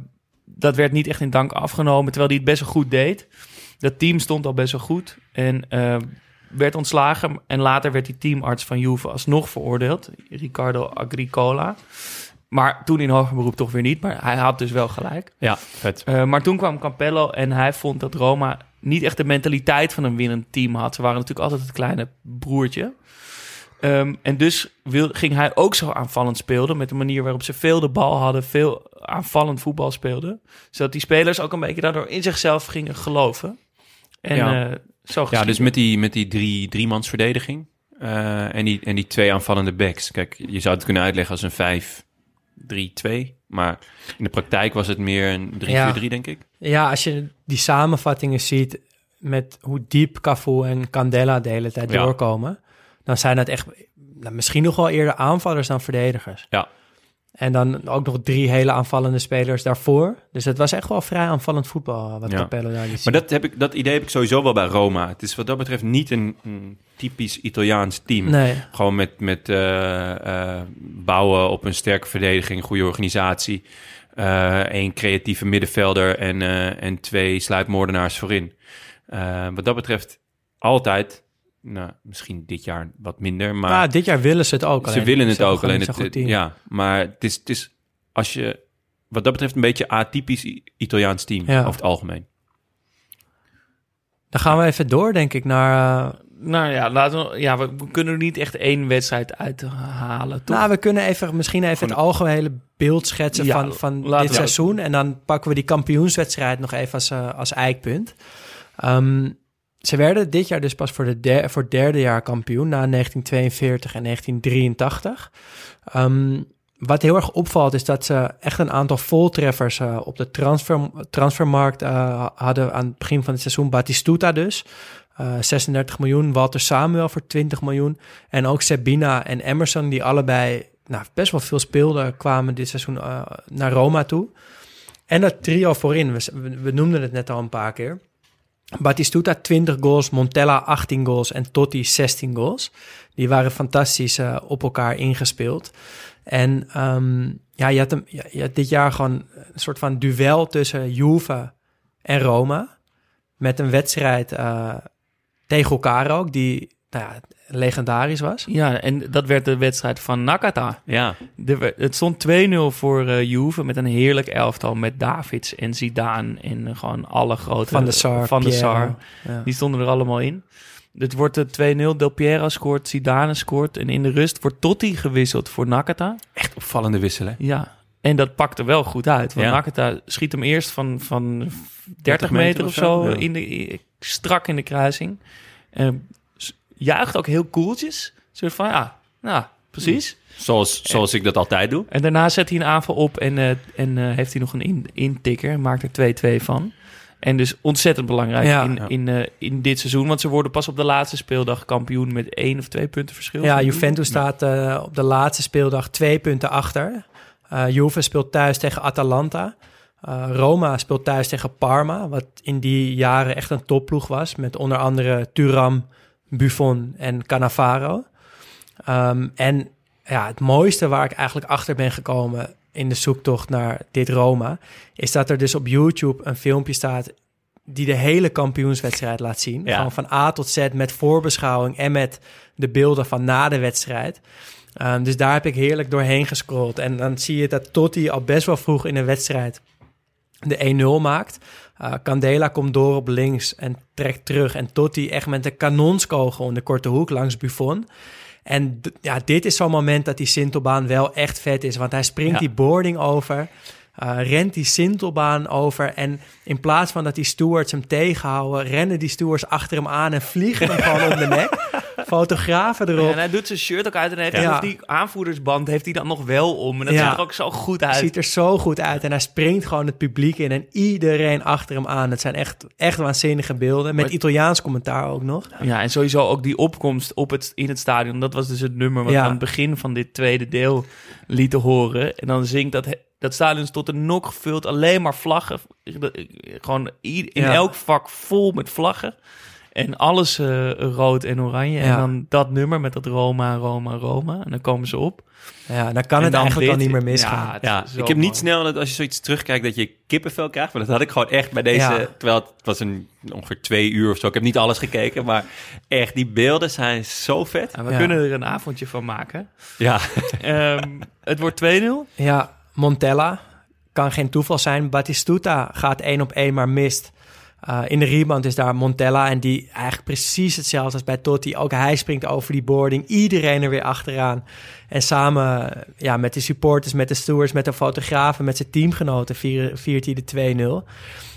dat werd niet echt in dank afgenomen, terwijl hij het best wel goed deed. Dat team stond al best wel goed en eh, werd ontslagen. En later werd die teamarts van Juve alsnog veroordeeld, Riccardo Agricola. Maar toen in hoger beroep toch weer niet, maar hij had dus wel gelijk. Ja, vet. Eh, maar toen kwam Campello en hij vond dat Roma niet echt de mentaliteit van een winnend team had. Ze waren natuurlijk altijd het kleine broertje. Ehm, en dus wil, ging hij ook zo aanvallend spelen. Met de manier waarop ze veel de bal hadden. Veel aanvallend voetbal speelden. Zodat die spelers ook een beetje daardoor in zichzelf gingen geloven. En Ja. eh, zo Ja, dus met die, met die drie, driemans verdediging eh, en, die, en die twee aanvallende backs. Kijk, je zou het kunnen uitleggen als een 5-3-2. Maar in de praktijk was het meer een 3-4-3, Ja. denk ik. Ja, als je die samenvattingen ziet met hoe diep Cafu en Candela de hele tijd Ja. doorkomen, dan zijn dat echt nou, misschien nog wel eerder aanvallers dan verdedigers. Ja. En dan ook nog drie hele aanvallende spelers daarvoor. Dus het was echt wel vrij aanvallend voetbal wat Ja. Capello daar liet Maar dat, heb ik, dat idee heb ik sowieso wel bij Roma. Het is wat dat betreft niet een, een typisch Italiaans team. Nee, Gewoon met, met eh, eh, bouwen op een sterke verdediging, goede organisatie. Eén creatieve middenvelder en, eh, en twee sluipmoordenaars voorin. Eh, wat dat betreft altijd, nou, misschien dit jaar wat minder, maar maar dit jaar willen ze het ook. ze alleen. willen Ze het hebben ook. gewoon Alleen het, goed team. ja, maar het is, het is als je wat dat betreft een beetje atypisch Italiaans team Ja. over het algemeen. Dan gaan we even door, denk ik, naar... eh, Nou ja, laten we, ja, we kunnen er niet echt één wedstrijd uithalen. Toch? nou, we kunnen even, misschien even het algehele beeld schetsen Ja, van, van dit seizoen. En dan pakken we die kampioenswedstrijd nog even als, eh, als eikpunt. Ehm, ze werden dit jaar dus pas voor, de voor het derde jaar kampioen, na 1942 en 1983. Ehm, wat heel erg opvalt is dat ze echt een aantal voltreffers eh, op de transfer, transfermarkt eh, hadden aan het begin van het seizoen. Batistuta dus, eh, 36 miljoen. Walter Samuel voor 20 miljoen. En ook Sabina en Emerson, die allebei nou, best wel veel speelden, kwamen dit seizoen naar Roma toe. En dat trio voorin, we- we noemden het net al een paar keer. Batistuta 20 goals, Montella 18 goals en Totti 16 goals. Die waren fantastisch eh, op elkaar ingespeeld. En ehm, ja, je had, dit jaar gewoon een soort van duel tussen Juve en Roma. Met een wedstrijd eh, tegen elkaar ook, die nou ja, legendarisch was. Ja, en dat werd de wedstrijd van Nakata. Ja, De, het stond 2-0 voor eh Juve met een heerlijk elftal met Davids en Zidane en eh, gewoon alle grote Van de Sar, van de. Sar. Ja. Die stonden er allemaal in. Het wordt de 2-0. Del Piero scoort, Zidane scoort en in de rust wordt Totti gewisseld voor Nakata. echt opvallende wisselen. Ja. En dat pakte wel goed uit. Want Ja. Nakata schiet hem eerst van, van 30, 30 meter, meter of of zo, ja. in de, strak in de kruising. En s- juicht ook heel koeltjes. Een soort van, ja, nou, precies. Zoals, zoals ik dat altijd doe. En daarna zet hij een aanval op en, eh, en eh, heeft hij nog een in, intikker. Maakt er 2-2 van. En dus ontzettend belangrijk Ja. in, Ja. in, eh, in dit seizoen. Want ze worden pas op de laatste speeldag kampioen met één of twee punten verschil. Ja, Juventus staat eh, op de laatste speeldag twee punten achter. Eh Juve speelt thuis tegen Atalanta. Eh, Roma speelt thuis tegen Parma, wat in die jaren echt een topploeg was. Met onder andere Turam, Buffon en Cannavaro. Ehm, en ja, het mooiste waar ik eigenlijk achter ben gekomen in de zoektocht naar dit Roma... is dat er dus op YouTube een filmpje staat die de hele kampioenswedstrijd laat zien. Ja. Gewoon van A tot Z met voorbeschouwing en met de beelden van na de wedstrijd. Ehm, dus daar heb ik heerlijk doorheen gescrolld. En dan zie je dat Totti al best wel vroeg in de wedstrijd de 1-0 maakt. Eh, Candela komt door op links en trekt terug. En Totti echt met een kanonskogel in de korte hoek langs Buffon. En ja, dit is zo'n moment dat die Sintelbaan wel echt vet is. Want hij springt Ja. die boarding over, eh, rent die Sintelbaan over. En in plaats van dat die stewards hem tegenhouden... rennen die stewards achter hem aan en vliegen hem gewoon om de nek. Fotografen Ja, erop. en hij doet zijn shirt ook uit en hij heeft Ja. nog die aanvoerdersband heeft hij dan nog wel om. En dat Ja. ziet er ook zo goed uit. ziet er zo goed uit. En hij springt gewoon het publiek in en iedereen achter hem aan. Het zijn echt, echt waanzinnige beelden. Met Maar- Italiaans commentaar ook nog. Ja, en sowieso ook die opkomst op het, in het stadion. Dat was dus het nummer wat aan het begin van dit tweede deel lieten horen. En dan zingt dat, dat stadion is tot de nok gevuld. Alleen maar vlaggen. Gewoon in Ja. elk vak vol met vlaggen. En alles eh, rood en oranje. En dan dat nummer met dat Roma, Roma, Roma. En dan komen ze op. Ja, dan kan En het dan eigenlijk al dit. niet meer misgaan. Ja, ik heb niet snel dat als je zoiets terugkijkt dat je kippenvel krijgt. Maar dat had ik gewoon echt bij deze. Ja. Terwijl het was een, ongeveer twee uur of zo. Ik heb niet alles gekeken. Maar echt, die beelden zijn zo vet. We Ja. kunnen er een avondje van maken. Ja, Ehm, het wordt 2-0. Ja, Montella. Kan geen toeval zijn. Batistuta gaat één op één, maar mist. Eh, in de rebound is daar Montella. En die eigenlijk precies hetzelfde als bij Totti. Ook hij springt over die boarding. Iedereen er weer achteraan. En samen ja, met de supporters, met de stewards, met de fotografen, met zijn teamgenoten vier- viert hij de 2-0.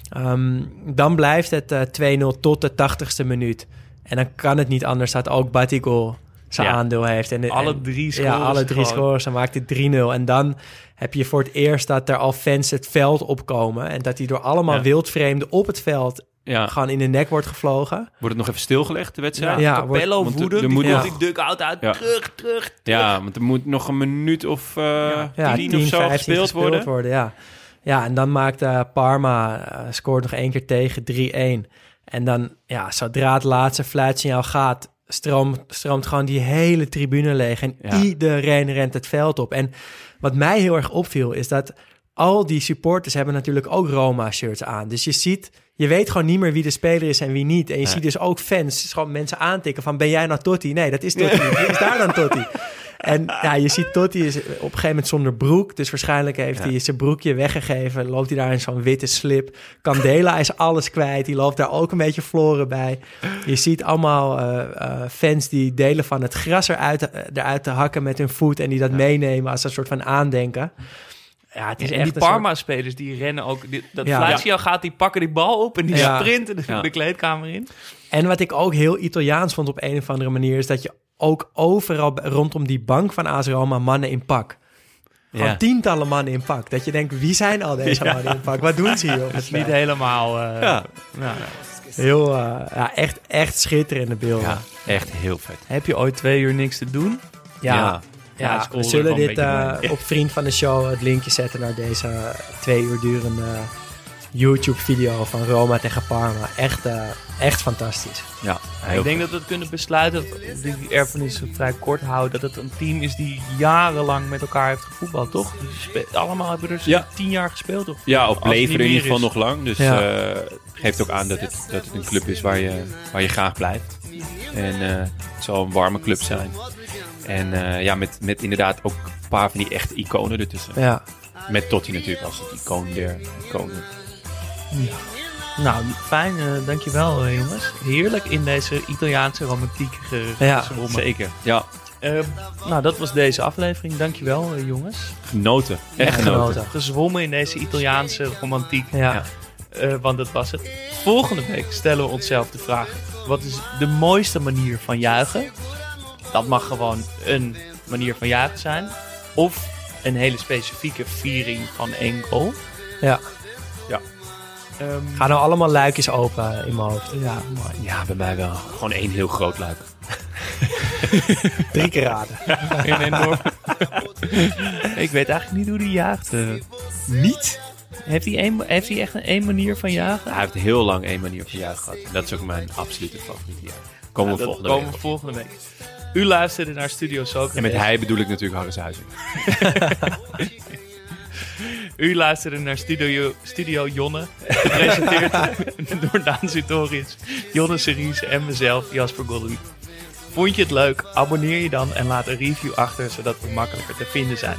Ehm, dan blijft het eh, 2-0 tot de 80ste minuut. En dan kan het niet anders dat ook Batigol zijn Ja. aandeel heeft. En, Alle en- drie Ja, scores alle drie gewoon. scores. Dan maakt het 3-0. En dan heb je voor het eerst dat er al fans het veld opkomen. En dat die door allemaal Ja. wildvreemden op het veld ja. gewoon in de nek wordt gevlogen. Wordt het nog even stilgelegd, de wedstrijd? Ja, Capello want er- woedend. er die moet nog- die dugout uit. Ja. Terug, terug, Ja, want er moet nog een minuut of eh Ja, tien of zo 15 gespeeld worden. ja. ja, en dan maakt eh, Parma, eh, scoort nog één keer tegen 3-1. En dan, ja, zodra het laatste fluitsignaal gaat, stroomt, stroomt gewoon die hele tribune leeg. En Ja. iedereen rent het veld op. En wat mij heel erg opviel, is dat al die supporters hebben natuurlijk ook Roma-shirts aan. Dus je ziet, je weet gewoon niet meer wie de speler is en wie niet. En je Nee. ziet dus ook fans, gewoon mensen aantikken van, ben jij nou Totti? Nee, dat is Totti. Wie is daar dan Totti? En ja, je ziet Totti is op een gegeven moment zonder broek. Dus waarschijnlijk heeft Ja. hij zijn broekje weggegeven. Loopt hij daar in zo'n witte slip. Candela is alles kwijt. Die loopt daar ook een beetje verloren bij. Je ziet allemaal eh, eh, fans die delen van het gras eruit, eh, eruit te hakken met hun voet. En die dat meenemen als een soort van aandenken. Ja, het is En echt die soort- Parma-spelers die rennen ook. Die, dat Ja. gaat, die pakken die bal op en die Ja. sprinten de, Ja. de kleedkamer in. En wat ik ook heel Italiaans vond op een of andere manier... is dat je ook overal rondom die bank van AS Roma mannen in pak. Gewoon Ja. tientallen mannen in pak. Dat je denkt, wie zijn al deze Ja. mannen in pak? Wat doen ze hier het is niet helemaal. eh, Ja. nou, Heel, eh, ja, echt, echt schitterende beelden. ja, echt heel vet. heb je ooit twee uur niks te doen? ja. Ja. Ja, we zullen dit eh, op Vriend van de Show het linkje zetten naar deze twee uur durende YouTube-video van Roma tegen Parma. Echt, eh, echt fantastisch. Ja, ik denk dat we kunnen besluiten, dat die erfenis vrij kort houden, dat het een team is die jarenlang met elkaar heeft gevoetbald, toch? Allemaal hebben er Ja. tien jaar gespeeld, of? Ja, of bleven niet er in ieder geval is. nog lang. Dus Ja. eh, geeft ook aan dat het, dat het een club is waar je, waar je graag blijft. En eh, het zal een warme club zijn. En eh, ja, met, met inderdaad ook een paar van die echte iconen ertussen. Ja. Met Totti natuurlijk als het icoon der iconen. Nou, fijn, eh, dankjewel eh, jongens. Heerlijk in deze Italiaanse romantiek Ja. Zeker. Ja, Eh, nou, dat was deze aflevering. Dankjewel eh, jongens. genoten. Echt, genoten. genoten. Gezwommen in deze Italiaanse romantiek. Ja. Ja. Eh, want dat was het. Volgende week stellen we onszelf de vraag: wat is de mooiste manier van juichen? Dat mag gewoon een manier van juichen zijn. Of een hele specifieke viering van één goal. Ja. Ehm, Gaan nou allemaal luikjes open in mijn hoofd. ja, mooi. Ja, bij mij wel. Gewoon één heel groot luik. Drie keer raden. Een enorm... ik weet eigenlijk niet hoe die jaagt. eh. Niet? heeft, hij een, heeft hij echt een één manier van jagen? Hij heeft heel lang één manier van juichen gehad. En dat is ook mijn absolute favoriete jaar. Komen we dat volgende komen week we op. volgende week. U luisterde naar Studio Socrates. En met hij bedoel ik natuurlijk Harris Huizen. U luisterde naar Studio, Studio Jonne. Gepresenteerd door Daan Sutorius, Jonne Series en mezelf, Jasper Goldwijk. Vond je het leuk? Abonneer je dan en laat een review achter, zodat we makkelijker te vinden zijn.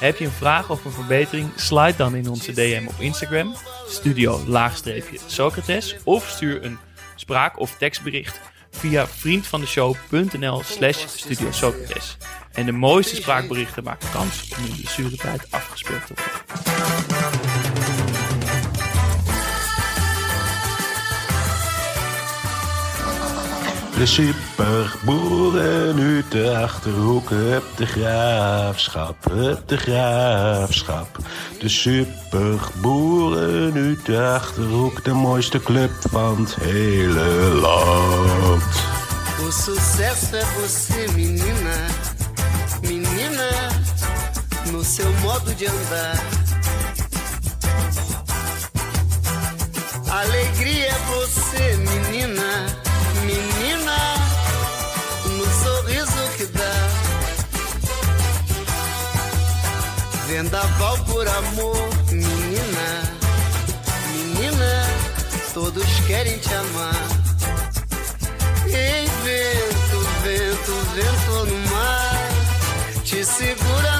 Heb je een vraag of een verbetering? Slide dan in onze DM op Instagram, studio laagstreepje Socrates, of stuur een spraak- of tekstbericht via vriendvandeshow.nl slash studio Socrates. En de mooiste spraakberichten maken kans om in de zure tijd afgespeeld te worden. De superboeren uit de Achterhoek, hup de graafschap, hup de graafschap. De superboeren uit de Achterhoek, de mooiste club van het hele land. O sucesso é você, menina, no seu modo de andar. Alegria é você, menina, menina, no sorriso que dá. Vendaval por amor, menina, menina, todos querem te amar. Ei, vento, vento, vento no mar, te segura